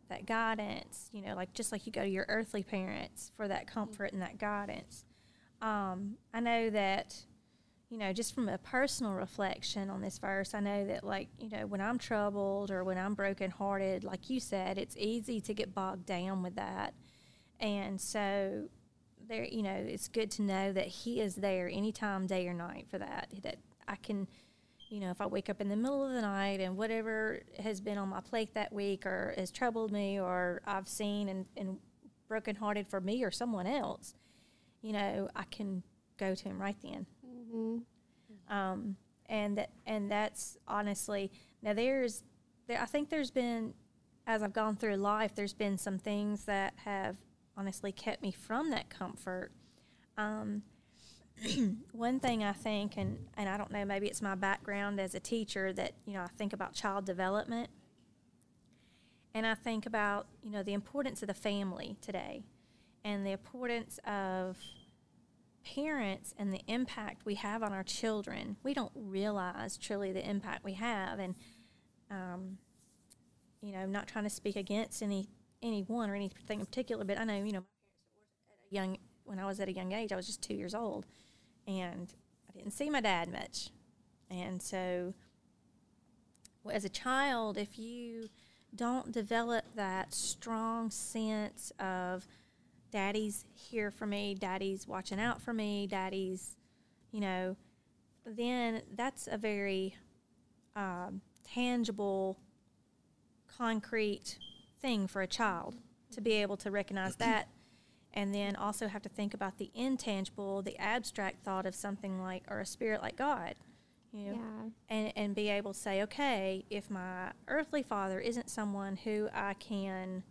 that guidance. You know, like just like you go to your earthly parents for that comfort and that guidance. Um, I know that you know, just from a personal reflection on this verse, I know that, like, you know, when I'm troubled or when I'm brokenhearted, like you said, it's easy to get bogged down with that. And so, there, you know, it's good to know that He is there anytime, day or night, for that. That I can, you know, if I wake up in the middle of the night and whatever has been on my plate that week or has troubled me or I've seen and, and brokenhearted for me or someone else, you know, I can go to Him right then
Mhm.
um, and that and that's honestly now there's there I think there's been as I've gone through life there's been some things that have honestly kept me from that comfort. Um, one thing I think and and I don't know maybe it's my background as a teacher that you know I think about child development and I think about you know the importance of the family today and the importance of parents and the impact we have on our children, we don't realize truly the impact we have. And, um, you know, I'm not trying to speak against any anyone or anything in particular, but I know, you know, young when I was at a young age, I was just two years old, and I didn't see my dad much, and so well, as a child, if you don't develop that strong sense of daddy's here for me, daddy's watching out for me, daddy's, you know, then that's a very um, tangible, concrete thing for a child to be able to recognize that and then also have to think about the intangible, the abstract thought of something like or a spirit like God. You know,
Yeah.
and, and be able to say, okay, if my earthly father isn't someone who I can,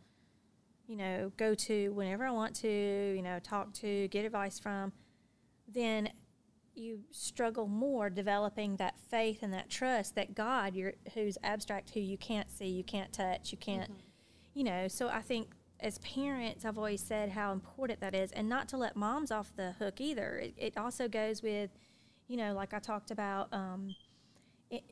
you know, go to whenever I want to, you know, talk to, get advice from, then you struggle more developing that faith and that trust that God, you're, who's abstract, who you can't see, you can't touch, you can't, mm-hmm. You know. So I think as parents, I've always said how important that is, and not to let moms off the hook either. It, it also goes with, you know, like I talked about. Um, it,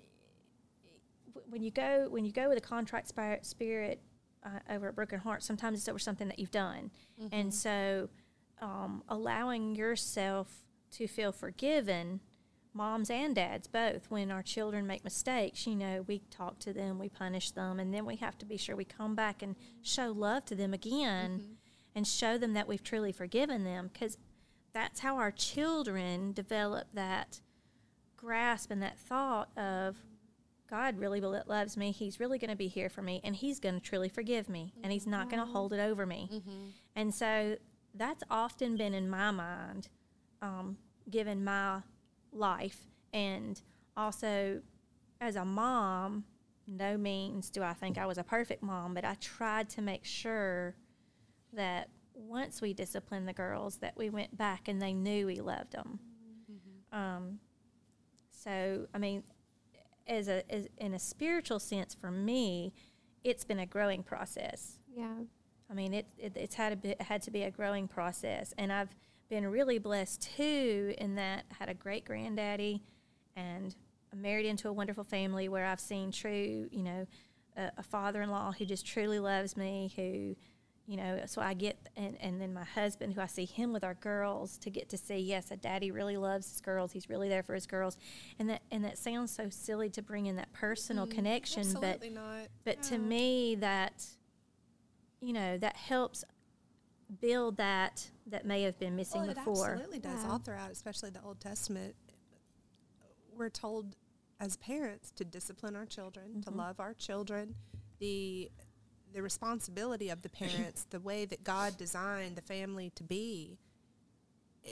when you go when you go with a contract spirit, spirit uh, over at Broken Heart, sometimes it's over something that you've done, and so um, allowing yourself to feel forgiven, moms and dads both, when our children make mistakes, you know, we talk to them, we punish them, and then we have to be sure we come back and show love to them again, and show them that we've truly forgiven them, because that's how our children develop that grasp and that thought of God really loves me. He's really going to be here for me, and He's going to truly forgive me, and He's not going to hold it over me. And so that's often been in my mind, um, given my life, and also as a mom. No means do I think I was a perfect mom, but I tried to make sure that once we disciplined the girls, that we went back and they knew we loved them. Um, so, I mean, as a as in a spiritual sense, for me, it's been a growing process.
Yeah.
I mean, it, it it's had a bit had to be a growing process, and I've been really blessed too in that I had a great granddaddy, and I'm married into a wonderful family where I've seen true, you know, a, a father-in-law who just truly loves me, who, you know, so I get, and, and then my husband who I see him with our girls to get to see, yes, a daddy really loves his girls, he's really there for his girls, and that and that sounds so silly to bring in that personal mm, connection, but
not.
but to me that you know that helps build that that may have been missing
Well, it
before
absolutely does.
Yeah.
All throughout, especially the Old Testament, we're told as parents to discipline our children, to mm-hmm. love our children. The the responsibility of the parents, the way that God designed the family to be,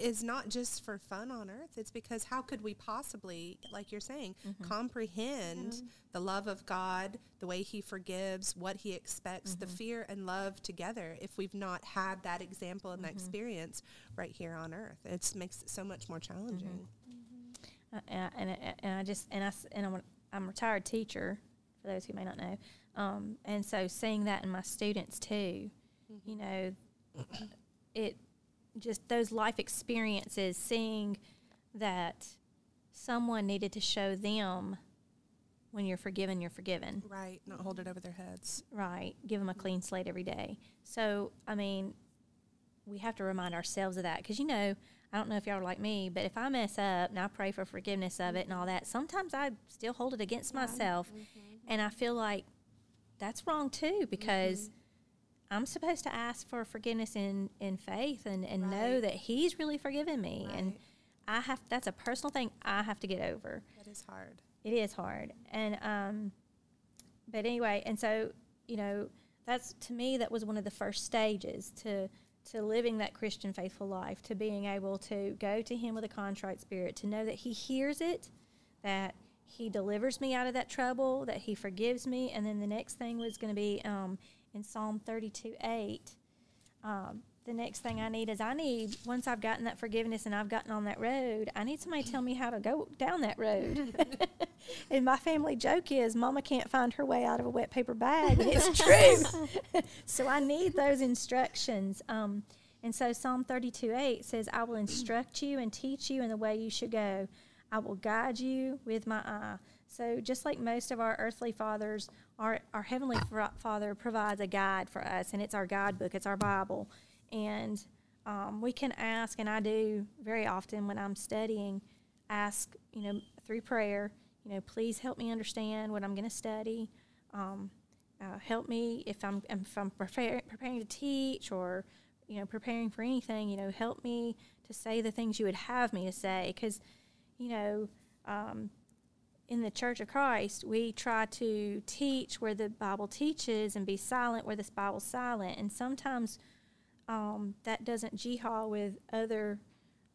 is not just for fun on earth. It's because how could we possibly, like you're saying, mm-hmm. comprehend the love of God, the way He forgives, what He expects, the mm-hmm. fear and love together if we've not had that example and that mm-hmm. experience right here on earth? It makes it so much more challenging.
Uh, and, I, and, I, and I just and I and I'm, a- I'm a retired teacher for those who may not know um, and so seeing that in my students too you know it just those life experiences seeing that someone needed to show them when you're forgiven you're forgiven
Right. Not hold it over their heads.
Right. Give them a clean slate every day. So, I mean, we have to remind ourselves of that because, you know, I don't know if y'all are like me, but if I mess up and I pray for forgiveness of it and all that, sometimes I still hold it against myself. Mm-hmm. And I feel like that's wrong too because mm-hmm. I'm supposed to ask for forgiveness in, in faith and, and know that He's really forgiven me. And I have, that's a personal thing I have to get over.
It is hard.
It is hard. And um but anyway, and so, you know, that's to me that was one of the first stages to to living that Christian faithful life, to being able to go to him with a contrite spirit, to know that he hears it, that he delivers me out of that trouble, that he forgives me, and then the next thing was going to be um, in Psalm 32 8. Um, the next thing I need is I need once I've gotten that forgiveness and I've gotten on that road, I need somebody to tell me how to go down that road. and my family joke is Mama can't find her way out of a wet paper bag, it's true. so I need those instructions. Um, And so Psalm 32 8 says, I will instruct you and teach you in the way you should go. I will guide you with my eye. So, just like most of our earthly fathers, our, our Heavenly Father provides a guide for us, and it's our guidebook, it's our Bible. And um, we can ask, and I do very often when I'm studying, ask, you know, through prayer, you know, please help me understand what I'm going to study. Um, uh, help me if I'm if I'm prepare, preparing to teach or you know preparing for anything. You know, help me to say the things you would have me to say because you know. Um, in the Church of Christ, we try to teach where the Bible teaches and be silent where this Bible's silent. And sometimes um, that doesn't jihad with other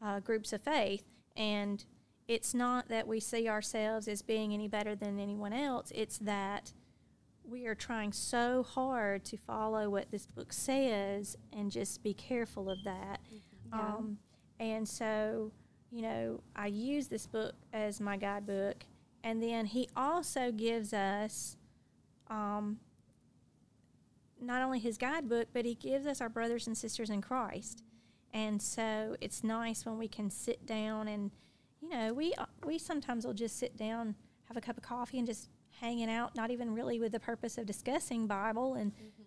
uh, groups of faith. And it's not that we see ourselves as being any better than anyone else, it's that we are trying so hard to follow what this book says and just be careful of that. Mm-hmm. Yeah. Um, and so, you know, I use this book as my guidebook. And then he also gives us um, not only his guidebook, but he gives us our brothers and sisters in Christ. And so it's nice when we can sit down and, you know, we uh, we sometimes will just sit down, have a cup of coffee, and just hanging out, not even really with the purpose of discussing Bible, and mm-hmm.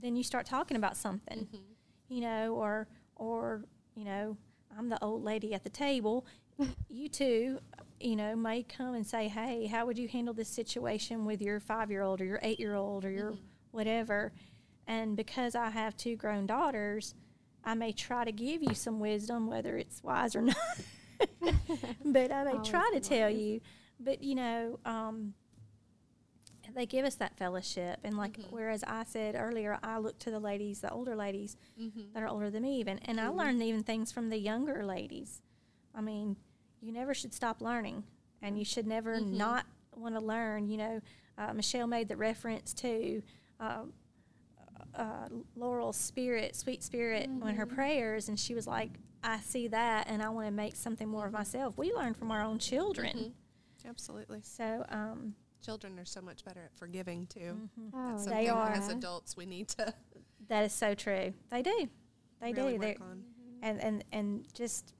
then you start talking about something, mm-hmm. you know, or or you know, I'm the old lady at the table. you two, you know, may come and say, "Hey, how would you handle this situation with your five year old or your eight year old or your mm-hmm whatever. And because I have two grown daughters, I may try to give you some wisdom, whether it's wise or not. but I may try to tell you. But you know, um, they give us that fellowship, and like mm-hmm. whereas I said earlier, I look to the ladies, the older ladies mm-hmm. that are older than me, even, and mm-hmm. I learned even things from the younger ladies. I mean, you never should stop learning, and you should never mm-hmm. not want to learn. You know, uh, Michelle made the reference to uh, uh, Laurel's spirit, sweet spirit, mm-hmm. when her prayers, and she was like, I see that, and I want to make something more of myself. We learn from our own children.
Mm-hmm. Absolutely.
So, um,
children are so much better at forgiving too.
Mm-hmm. Oh, they are.
As adults, we need to.
That is so true. They do. They really do. They and and and just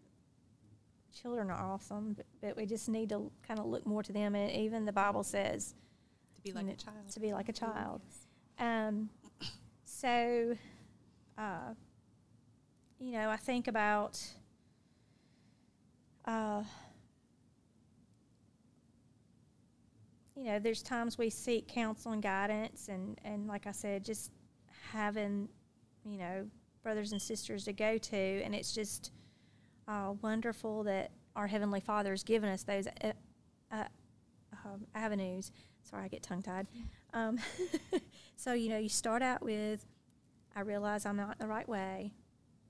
children are awesome, but, but we just need to kind of look more to them. And even the Bible says
to be like a child.
To be like a child. Um, so, uh, you know, I think about uh, you know, there's times we seek counsel and guidance, and, and like I said, just having, you know, brothers and sisters to go to, and it's just uh, wonderful that our Heavenly Father has given us those uh, uh, um, avenues. Sorry, I get tongue tied. Um, so, you know, you start out with, I realize I'm not in the right way.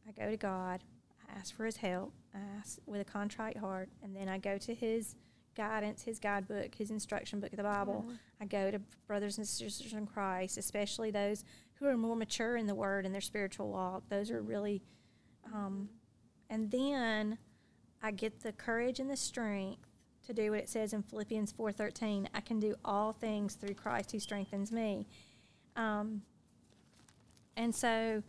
I go to God. I ask for His help. I ask with a contrite heart. And then I go to His guidance, His guidebook, His instruction book of the Bible. Mm-hmm. I go to brothers and sisters in Christ, especially those who are more mature in the Word and their spiritual walk. Those are really, um, and then I get the courage and the strength to do what it says in Philippians 4:13. I can do all things through Christ who strengthens me. Um, and so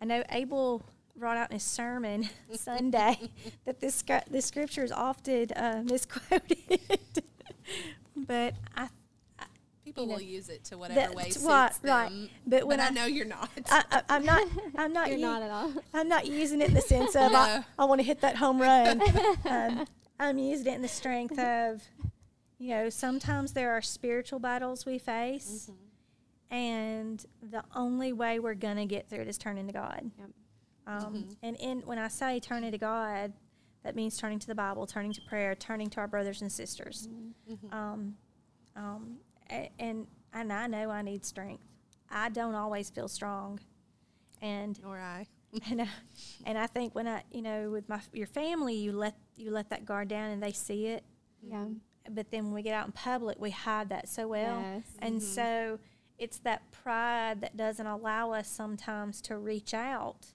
I know Abel brought out in his sermon Sunday that this this scripture is often uh, misquoted, but I.
People you know, will use it to whatever way suits
right,
them.
Right. But when
but I, I, know you're not.
I, am not. I'm not.
you're u- not at all.
I'm not using it in the sense of no. I, I want to hit that home run. Um, I'm using it in the strength of, you know, sometimes there are spiritual battles we face. Mm-hmm and the only way we're gonna get through it is turning to God. Yep. Um, mm-hmm. And in, when I say turning to God, that means turning to the Bible, turning to prayer, turning to our brothers and sisters. Mm-hmm. Um, um, and and I know I need strength. I don't always feel strong, and
nor I.
and, I, and I think when I, you know, with my your family, you let you let that guard down, and they see it.
Yeah.
But then when we get out in public, we hide that so well, yes. and mm-hmm. so it's that pride that doesn't allow us sometimes to reach out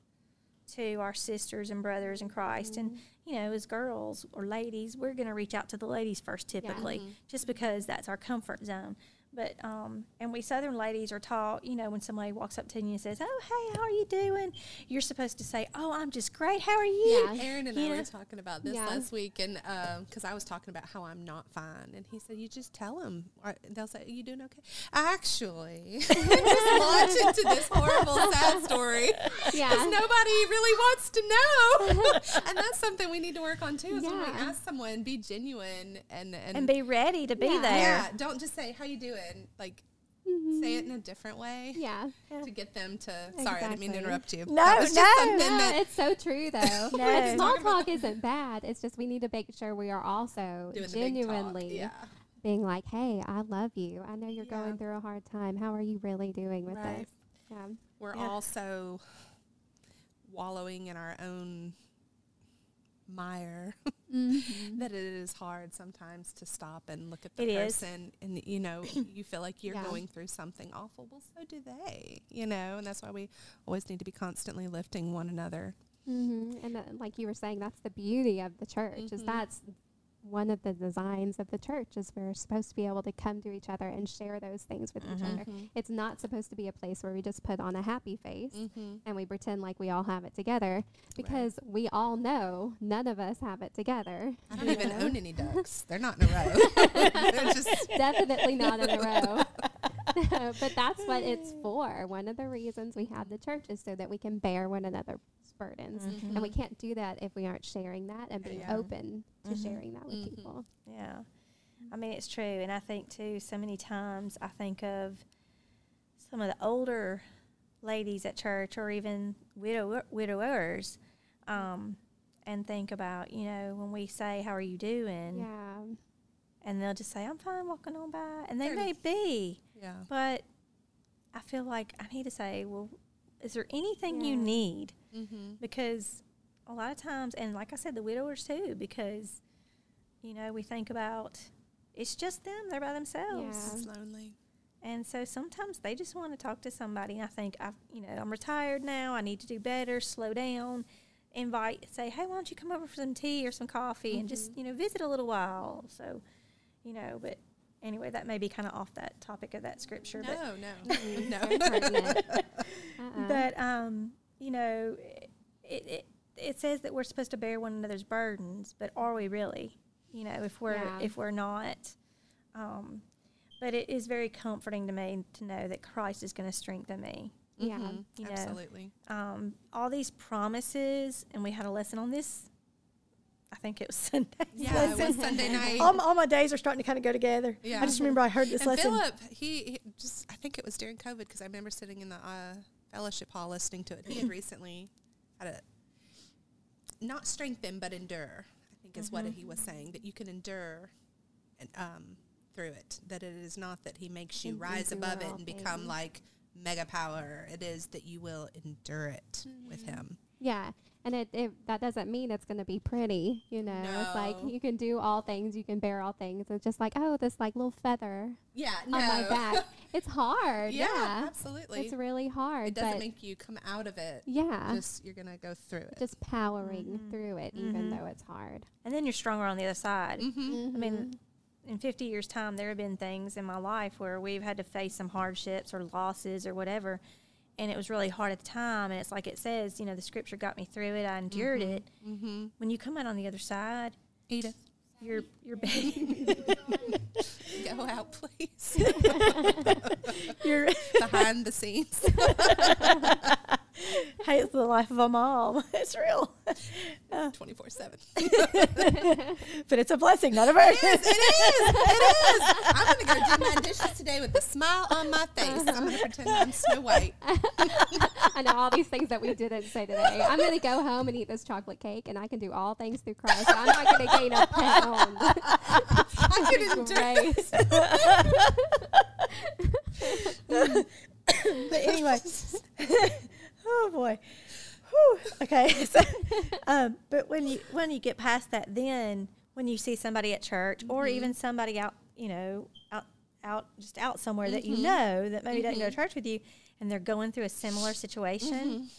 to our sisters and brothers in Christ. Mm-hmm. And, you know, as girls or ladies, we're going to reach out to the ladies first typically, yeah. mm-hmm. just because that's our comfort zone. But um, and we Southern ladies are taught, you know, when somebody walks up to you and says, "Oh, hey, how are you doing?" You're supposed to say, "Oh, I'm just great. How are you?"
Yeah.
Aaron and
Yeah.
I were talking about this
Yeah.
last week, and because I was talking about how I'm not fine, and he said, "You just tell them." They'll say, "Are you doing okay?" Actually, just launch into this horrible, sad story because
Yeah.
nobody really wants to know, and that's something we need to work on too. Is when we ask someone, be genuine and and,
And be ready to be
Yeah.
there.
yeah, don't just say, "How you doing?" And like
Mhm.
say it in a different way
Yeah.
to get them to. Sorry, I didn't mean to interrupt you.
No,
that was just
no.
something
No,
that
it's so true though.
No.
And small talk isn't bad. It's just we need to make sure we are also
doing the big talk.
genuinely
Yeah.
being like, "Hey, I love you. I know you're
Yeah.
going through a hard time. How are you really doing with
Right.
this?" Yeah.
We're
Yeah.
also wallowing in our own mire
Mm-hmm.
that it is hard sometimes to stop and look at the
It is.
person and you know you feel like you're
Yeah.
going through something awful well so do they you know and that's why we always need to be constantly lifting one another
Mm-hmm. And uh, like you were saying, that's the beauty of the church. Is
Mhm.
that's one of the designs of the church is we're supposed to be able to come to each other and share those things with each other. It's not supposed to be a place where we just put on a happy face
mm-hmm.
and we pretend like we all have it together because we all know none of us have it together.
i don't even
know?
own any ducks they're not in a row they're just
Definitely not in a row. but that's what it's for. One of the reasons we have the church is so that we can bear one another's burdens.
Mhm.
And we can't do that if we aren't sharing that and being
Yeah.
open to
Mhm.
sharing that with
Mhm.
people.
Yeah. I mean, it's true. And I think, too, so many times I think of some of the older ladies at church or even widow- widowers um, and think about, you know, when we say, How are you doing?
Yeah.
And they'll just say, I'm fine walking on by. And they
They're-
may be.
yeah
But I feel like I need to say, Well, is there anything you need?
Mm-hmm.
because a lot of times and like i said the widowers too because you know we think about it's just them they're by themselves
it's lonely
and so sometimes they just want to talk to somebody and i think i you know i'm retired now i need to do better slow down invite say hey why don't you come over for some tea or some coffee and just you know visit a little while so you know but anyway that may be kind of off that topic of that scripture but
no
Mhm.
no no.
Uh-uh.
but um, you know, it, it it says that we're supposed to bear one another's burdens, but are we really? You know, if we're
Yeah.
if we're not, um, but it is very comforting to me to know that Christ is going to strengthen me.
Yeah.
Mhm.
You know.
absolutely
Um, all these promises, and we had a lesson on this. I think it was Sunday.
yeah it was sunday night
all, my, all my days are starting to kind of go together.
Yeah.
I just remember I heard this
and
lesson.
Philip, he, he just, I think it was during COVID because I remember sitting in the uh, fellowship hall listening to it. He had mm-hmm. recently had a, not strengthen, but endure, I think is what mm-hmm. he was saying, that you can endure and, um, through it. That it is not that he makes you
And
rise above it
all
and become
things.
like mega power. It is that you will endure it with mm-hmm. him.
Yeah. And it, it that doesn't mean it's going to be pretty, you know. It's like you can do all things, you can bear all things. It's just like, oh, this like little feather
Yeah,
on my back. It's hard.
yeah,
Yeah.
absolutely.
It's really hard.
it doesn't make you come out of it.
yeah.
Just you're gonna go through it.
just powering
Mhm.
through it, even
Mhm.
though it's hard.
and then you're stronger on the other side.
mm-hmm.
I mean, in 50 years' time, there have been things in my life where we've had to face some hardships or losses or whatever. And it was really hard at the time. And it's like it says, you know, the scripture got me through it. I endured it.
Mm-hmm.
When you come out on the other side,
Edith,
you're, you're, ba-
go out, please.
you're
Behind the scenes.
hey, it's the life of a mom. It's real. Uh.
24 7.
But it's a blessing, not a burden.
It is. It is. I'm going to go do my dishes today with a smile on my face. I'm going to pretend I'm Snow White.
I know all these things that we didn't say today. I'm going to go home and eat this chocolate cake, and I can do all things through Christ. I'm not going to gain a pound.
I could endure.
Grace.
but anyway, oh boy. Whew. Okay. So, um, but when you when you get past that, then when you see somebody at church or mm-hmm. even somebody out, you know, out out just out somewhere that you mm-hmm. know that maybe doesn't go to mm-hmm. church with you, and they're going through a similar situation,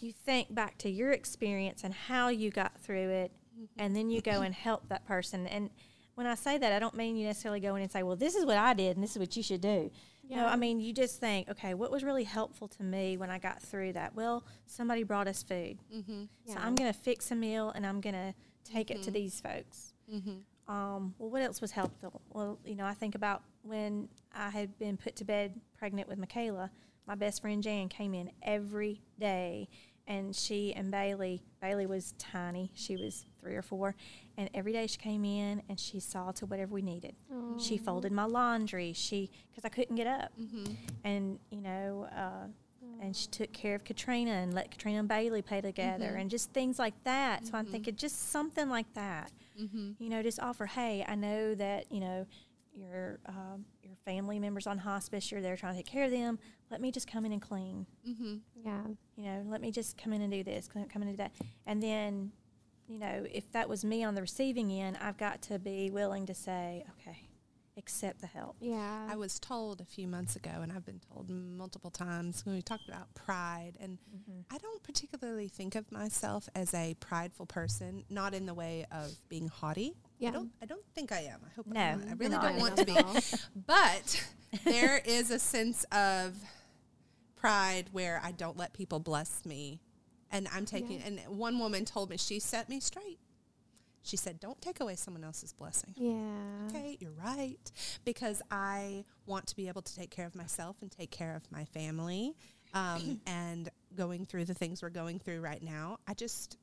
you think back to your experience and how you got through it, and then you go and help that person. And when I say that, I don't mean you necessarily go in and say, well, this is what I did and this is what you should do. You know, I mean, you just think, okay, what was really helpful to me when I got through that? Well, somebody brought us food.
Mm-hmm.
So I'm going to fix a meal and I'm going to take it to these folks.
Mm-hmm.
Um, well, what else was helpful? Well, you know, I think about when I had been put to bed pregnant with Michaela. My best friend Jan came in every day, and she and Bailey. Bailey was tiny; she was three or four, and every day she came in and she saw to whatever we needed. She folded my laundry. She because I couldn't get up,
Mm-hmm.
and you know. Uh, and she took care of Katrina and let Katrina and Bailey play together and just things like that. So I'm thinking just something like that
Mm-hmm.
you know, just offer, hey, I know that, you know, your um, your family members on hospice, you're there trying to take care of them. Let me just come in and clean.
Mm-hmm.
Yeah.
You know, let me just come in and do this, come come in and do that. And then, you know, if that was me on the receiving end, I've got to be willing to say, okay, accept the help.
Yeah.
I was told a few months ago, and I've been told multiple times when we talked about pride, and mm-hmm. I don't particularly think of myself as a prideful person, not in the way of being haughty.
Yeah.
I don't. I don't think I am. I hope
No,
I'm not. I really
not.
don't want to be. But there is a sense of pride where I don't let people bless me, and I'm taking.
Yeah.
And one woman told me she set me straight. She said, "Don't take away someone else's blessing."
Yeah.
Okay, you're right. Because I want to be able to take care of myself and take care of my family. Um, and going through the things we're going through right now, I just,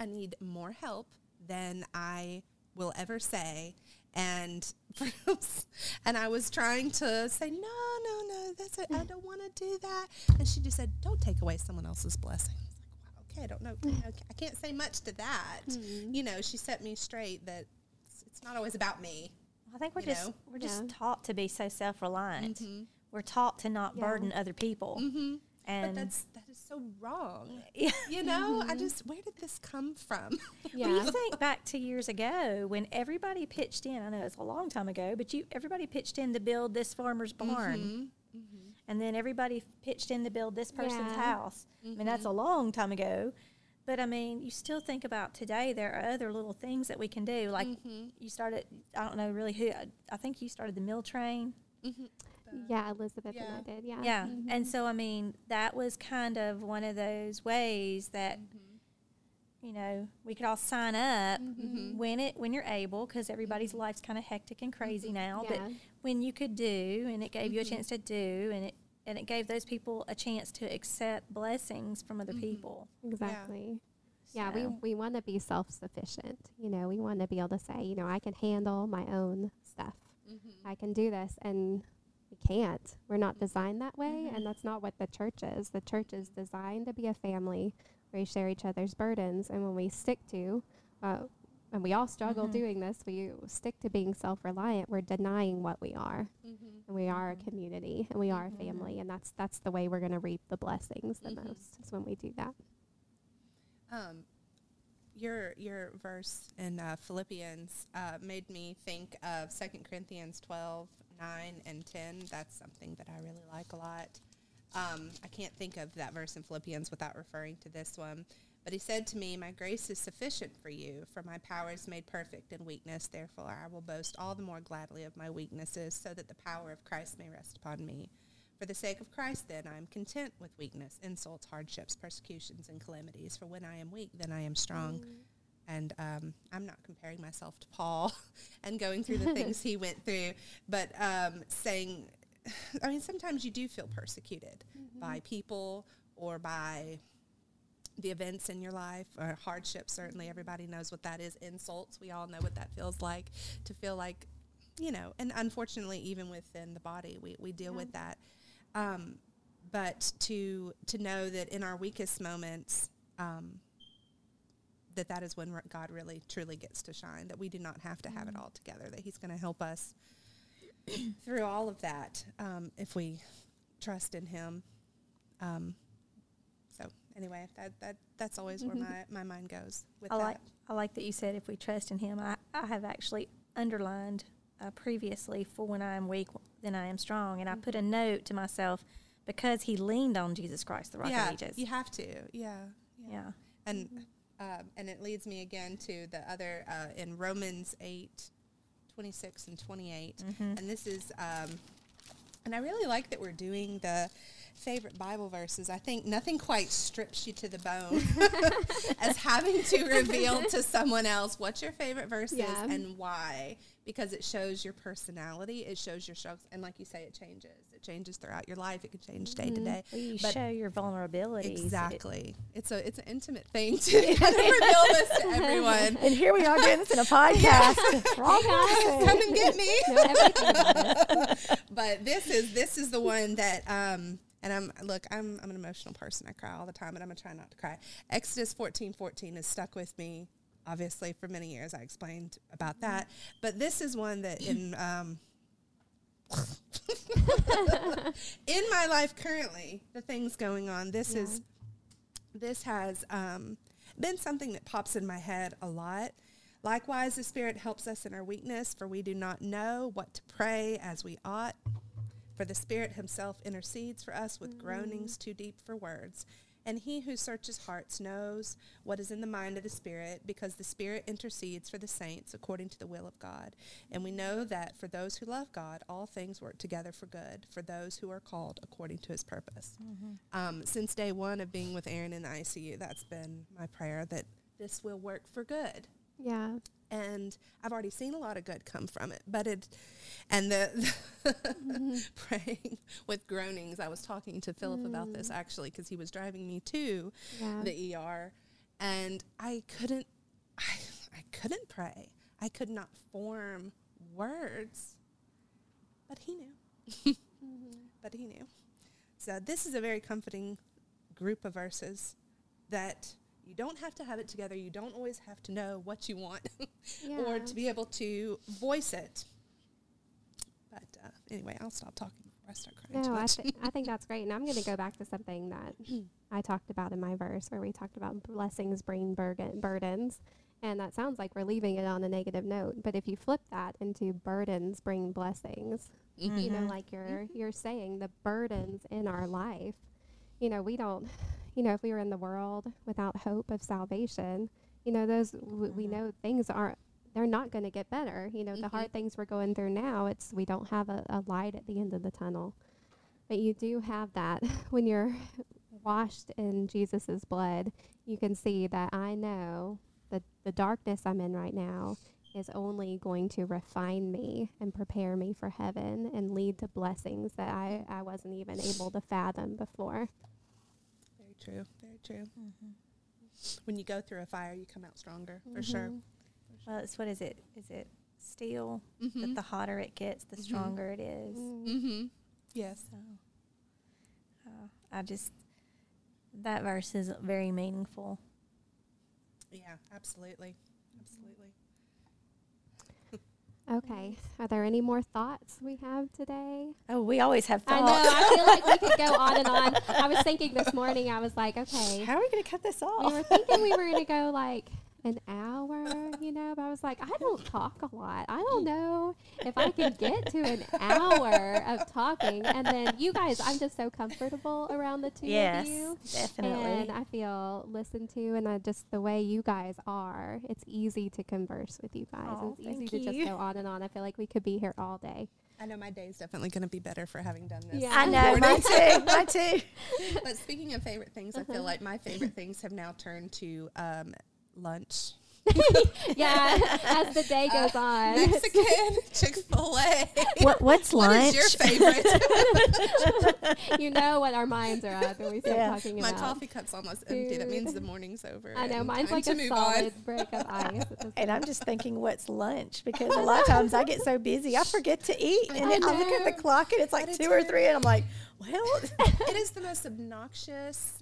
I need more help than I will ever say. And, and I was trying to say, no, no, no, that's it. I don't want to do that. And she just said, don't take away someone else's blessing. I was like, wow, okay, I don't know. I can't say much to that.
Mm-hmm.
You know, she set me straight that it's, it's not always about me.
I think we're just
know?
we're just
Yeah.
taught to be so self reliant.
Mm-hmm.
We're taught to not
Yeah.
burden other people.
Mm-hmm. But
And
that's that is so wrong.
yeah.
You know, I just where did this come from?
When
Yeah.
you think back to years ago when everybody pitched in, I know it's a long time ago, but you everybody pitched in to build this farmer's barn.
Mm-hmm.
And then everybody pitched in to build this person's
Yeah.
house. I mean, that's a long time ago. But I mean, you still think about today, there are other little things that we can do. Like
Mm-hmm.
you started, I don't know really who, I, I think you started the meal train.
Yeah, Elizabeth
Yeah.
and I did. Yeah.
Yeah.
Mhm.
And so, I mean, that was kind of one of those ways that,
Mm-hmm.
you know, we could all sign up
Mm-hmm.
when it when you're able because everybody's life's kind of hectic and crazy now
Yeah.
but when you could do and it gave you a
Mhm.
chance to do and it and it gave those people a chance to accept blessings from other people
Exactly. Yeah, we,
So,
we want to be self sufficient. You know, we want to be able to say, you know, I can handle my own stuff.
Mm-hmm.
I can do this. And we can't. We're not designed that way.
Mhm.
And that's not what the church is. The church is designed to be a family where we share each other's burdens. And when we stick to, uh, and we all struggle
Mhm.
doing this, we stick to being self reliant, we're denying what we are.
Mm-hmm.
And we are a
Mhm.
community and we are a
Mhm.
family. And that's, that's the way we're going to reap the blessings the
Mhm.
most, is when we do that.
Um, your your verse in uh, Philippians uh, made me think of 2 Corinthians 12, 9, and 10. That's something that I really like a lot. Um, I can't think of that verse in Philippians without referring to this one. But he said to me, My grace is sufficient for you, for my power is made perfect in weakness. Therefore, I will boast all the more gladly of my weaknesses, so that the power of Christ may rest upon me. For the sake of Christ, then, I am content with weakness, insults, hardships, persecutions, and calamities. For when I am weak, then I am strong. And um, I'm not comparing myself to Paul and going through the things he went through, but um, saying, I mean, sometimes you do feel persecuted by people or by the events in your life or hardships. Certainly, everybody knows what that is. Insults, we all know what that feels like to feel like, you know, and unfortunately, even within the body, we, we deal with that. Um, but to to know that in our weakest moments, um, that that is when God really truly gets to shine. That we do not have to have it all together. That He's going to help us through all of that um, if we trust in Him. Um, so anyway, that that that's always where my, my mind goes with
I
that.
like I like that you said if we trust in Him. I, I have actually underlined uh, previously for when I am weak, then I am strong, and I put a note to myself because He leaned on Jesus Christ, the Rock
yeah,
of Ages.
you have to. Yeah,
yeah.
and um, and it leads me again to the other uh, in Romans eight 26 and 28. And this is, um, and I really like that we're doing the favorite Bible verses. I think nothing quite strips you to the bone as having to reveal to someone else what your favorite verse
Yeah.
is and why. Because it shows your personality, it shows your struggles, and like you say, it changes. It changes throughout your life. It can change day to day.
Well, you
But-
show your vulnerabilities. It-
Exactly. It's a it's an intimate thing to kind of reveal this to everyone.
and here we are doing this in a podcast. Wrong
guys.
Come and get me.
Know everything about us.
but this is this is the one that um and I'm look I'm I'm an emotional person I cry all the time and I'm gonna try not to cry Exodus 14 14 has stuck with me obviously for many years I explained about that but this is one that in um in my life currently the things going on this
Yeah.
is this has um, been something that pops in my head a lot. Likewise, the Spirit helps us in our weakness, for we do not know what to pray as we ought. For the Spirit Himself intercedes for us with groanings too deep for words. And He who searches hearts knows what is in the mind of the Spirit, because the Spirit intercedes for the saints according to the will of God. And we know that for those who love God, all things work together for good, for those who are called according to His purpose um, since day one of being with Aaron in the ICU, that's been my prayer that this will work for good.
Yeah.
And I've already seen a lot of good come from it, but it, and the, praying with groanings. I was talking to Philip about this actually because he was driving me to
Yeah.
the ER, and I couldn't, I, I couldn't pray. I could not form words, but he knew. But he knew. So this is a very comforting group of verses that you don't have to have it together. You don't always have to know what you want or to be able to voice it. But uh, anyway, I'll stop talking before I start crying
No, I, th- I think that's great. And I'm going to go back to something that I talked about in my verse where we talked about blessings bring burden, burdens. And that sounds like we're leaving it on a negative note. But if you flip that into burdens bring blessings, you know, like you're, you're saying, the burdens in our life, you know, we don't, you know, if we were in the world without hope of salvation, you know, those, w- we mm-hmm. know things aren't, they're not going to get better. You know, the mm-hmm. hard things we're going through now, it's, we don't have a, a light at the end of the tunnel. But you do have that when you're washed in Jesus' blood. You can see that I know that the darkness I'm in right now is only going to refine me and prepare me for heaven and lead to blessings that I, I wasn't even able to fathom before.
True. Very true. When you go through a fire, you come out stronger for sure.
Well, it's what is it? Is it steel?
Mm-hmm.
That the hotter it gets, the stronger it is.
Mm-hmm. Yes.
So, uh, I just that verse is very meaningful.
Yeah. Absolutely. Absolutely.
Okay. Are there any more thoughts we have today?
Oh, we always have thoughts.
I know. I feel like we could go on and on. I was thinking this morning, I was like, okay.
How are we going to cut this off?
we were thinking we were going to go like an hour, you know, but I was like, I don't talk a lot. I don't know if I can get to an hour of talking. And then you guys, I'm just so comfortable around the two
yes,
of you.
definitely.
And I feel listened to, and I just the way you guys are, it's easy to converse with you guys.
Aw,
it's easy
thank
to just go on and on. I feel like we could be here all day.
I know my day is definitely going to be better for having done this.
Yeah.
I know, mine too. Mine too.
but speaking of favorite things, I feel like my favorite things have now turned to um, lunch.
yeah, as the day goes uh, on.
Mexican, Chick fil A.
What, what's
What
lunch?
is your favorite?
you know what our minds are up, and we start
Yeah.
talking
My
about.
coffee cup's almost empty. That means the morning's over.
I know mine's like a
move
solid
on.
brick of ice.
and. I'm just thinking, what's lunch? Because a lot of times I get so busy, I forget to eat. And
I
then I look at the clock and it's like two or three, and I'm like, well,
it is the most obnoxious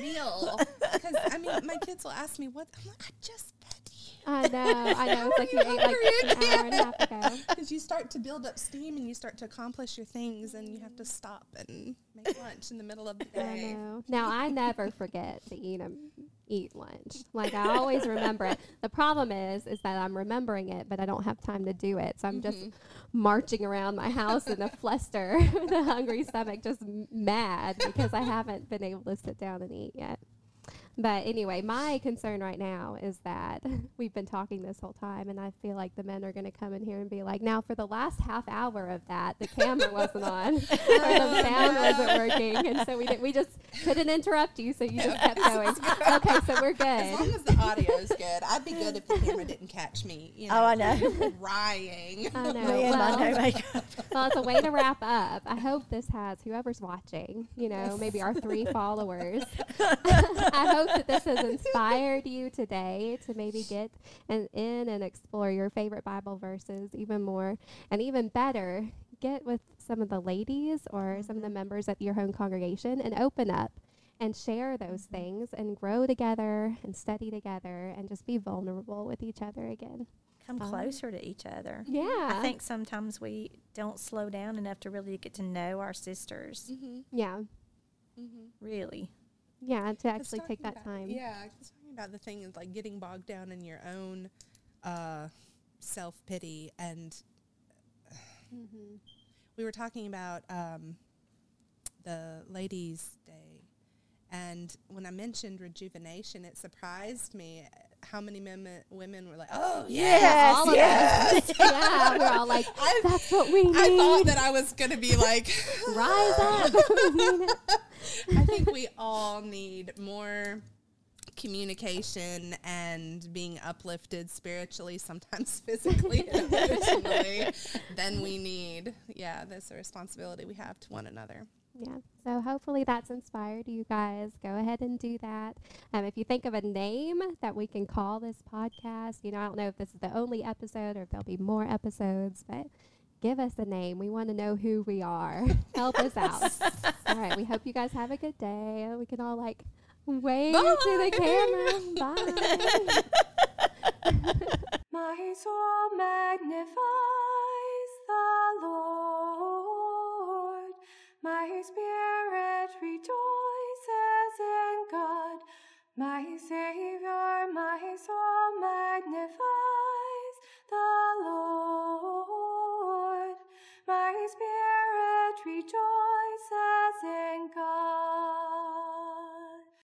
meal because I mean, my kids will ask me what. I'm like, I just fed you.
I know, I know. It's like you ate like
hungry
an hour and a half ago.
Because you start to build up steam and you start to accomplish your things, and you have to stop and make lunch in the middle of the
I
day.
know. Now I never forget to eat 'em- eat lunch. Like I always remember it. The problem is, is that I'm remembering it, but I don't have time to do it. So I'm just mm-hmm. marching around my house in a fluster with a hungry stomach, just mad because I haven't been able to sit down and eat yet. But anyway, my concern right now is that we've been talking this whole time, and I feel like the men are going to come in here and be like, "Now, for the last half hour of that, the camera wasn't on, or the sound wasn't working, and so we did, we just couldn't interrupt you, so you just kept going." Okay, so we're good.
As long as the audio is good, I'd be good if the camera didn't catch me. You oh, know,
Oh, I know.
crying.
I know.
Me and my
Well,
no makeup.
well, it's a way to wrap up. I hope this has whoever's watching, you know, maybe our three followers. I hope that this has inspired you today to maybe get and in and explore your favorite Bible verses even more, and even better, get with some of the ladies or some of the members of your home congregation and open up and share those things and grow together and study together and just be vulnerable with each other again.
Come
Um,
closer to each other.
Yeah.
I think sometimes we don't slow down enough to really get to know our sisters.
Mm-hmm.
Yeah.
Mm-hmm.
Really.
Yeah, to actually take that time.
Yeah, 'cause talking about the thing is like getting bogged down in your own uh, self pity, and
Mm-hmm.
we were talking about um, the ladies' day, and when I mentioned rejuvenation, it surprised me how many men, women were like, "Oh yeah."
Yes, yes.
us. yeah, we're all like,
I-
that's what we need.
I thought that I was gonna be like,
Rise up. We need it.
I think we all need more communication and being uplifted spiritually, sometimes physically and emotionally, than we need. Yeah, that's a responsibility we have to one another.
Yeah. So hopefully that's inspired you guys. Go ahead and do that. Um, if you think of a name that we can call this podcast, you know, I don't know if this is the only episode or if there'll be more episodes, but give us a name. We want to know who we are. Help us out. all right. We hope you guys have a good day. We can all like wave to the camera. Bye.
My soul magnifies the Lord. My spirit rejoices in God, my Savior, my soul magnifies the Lord. My spirit rejoices in God.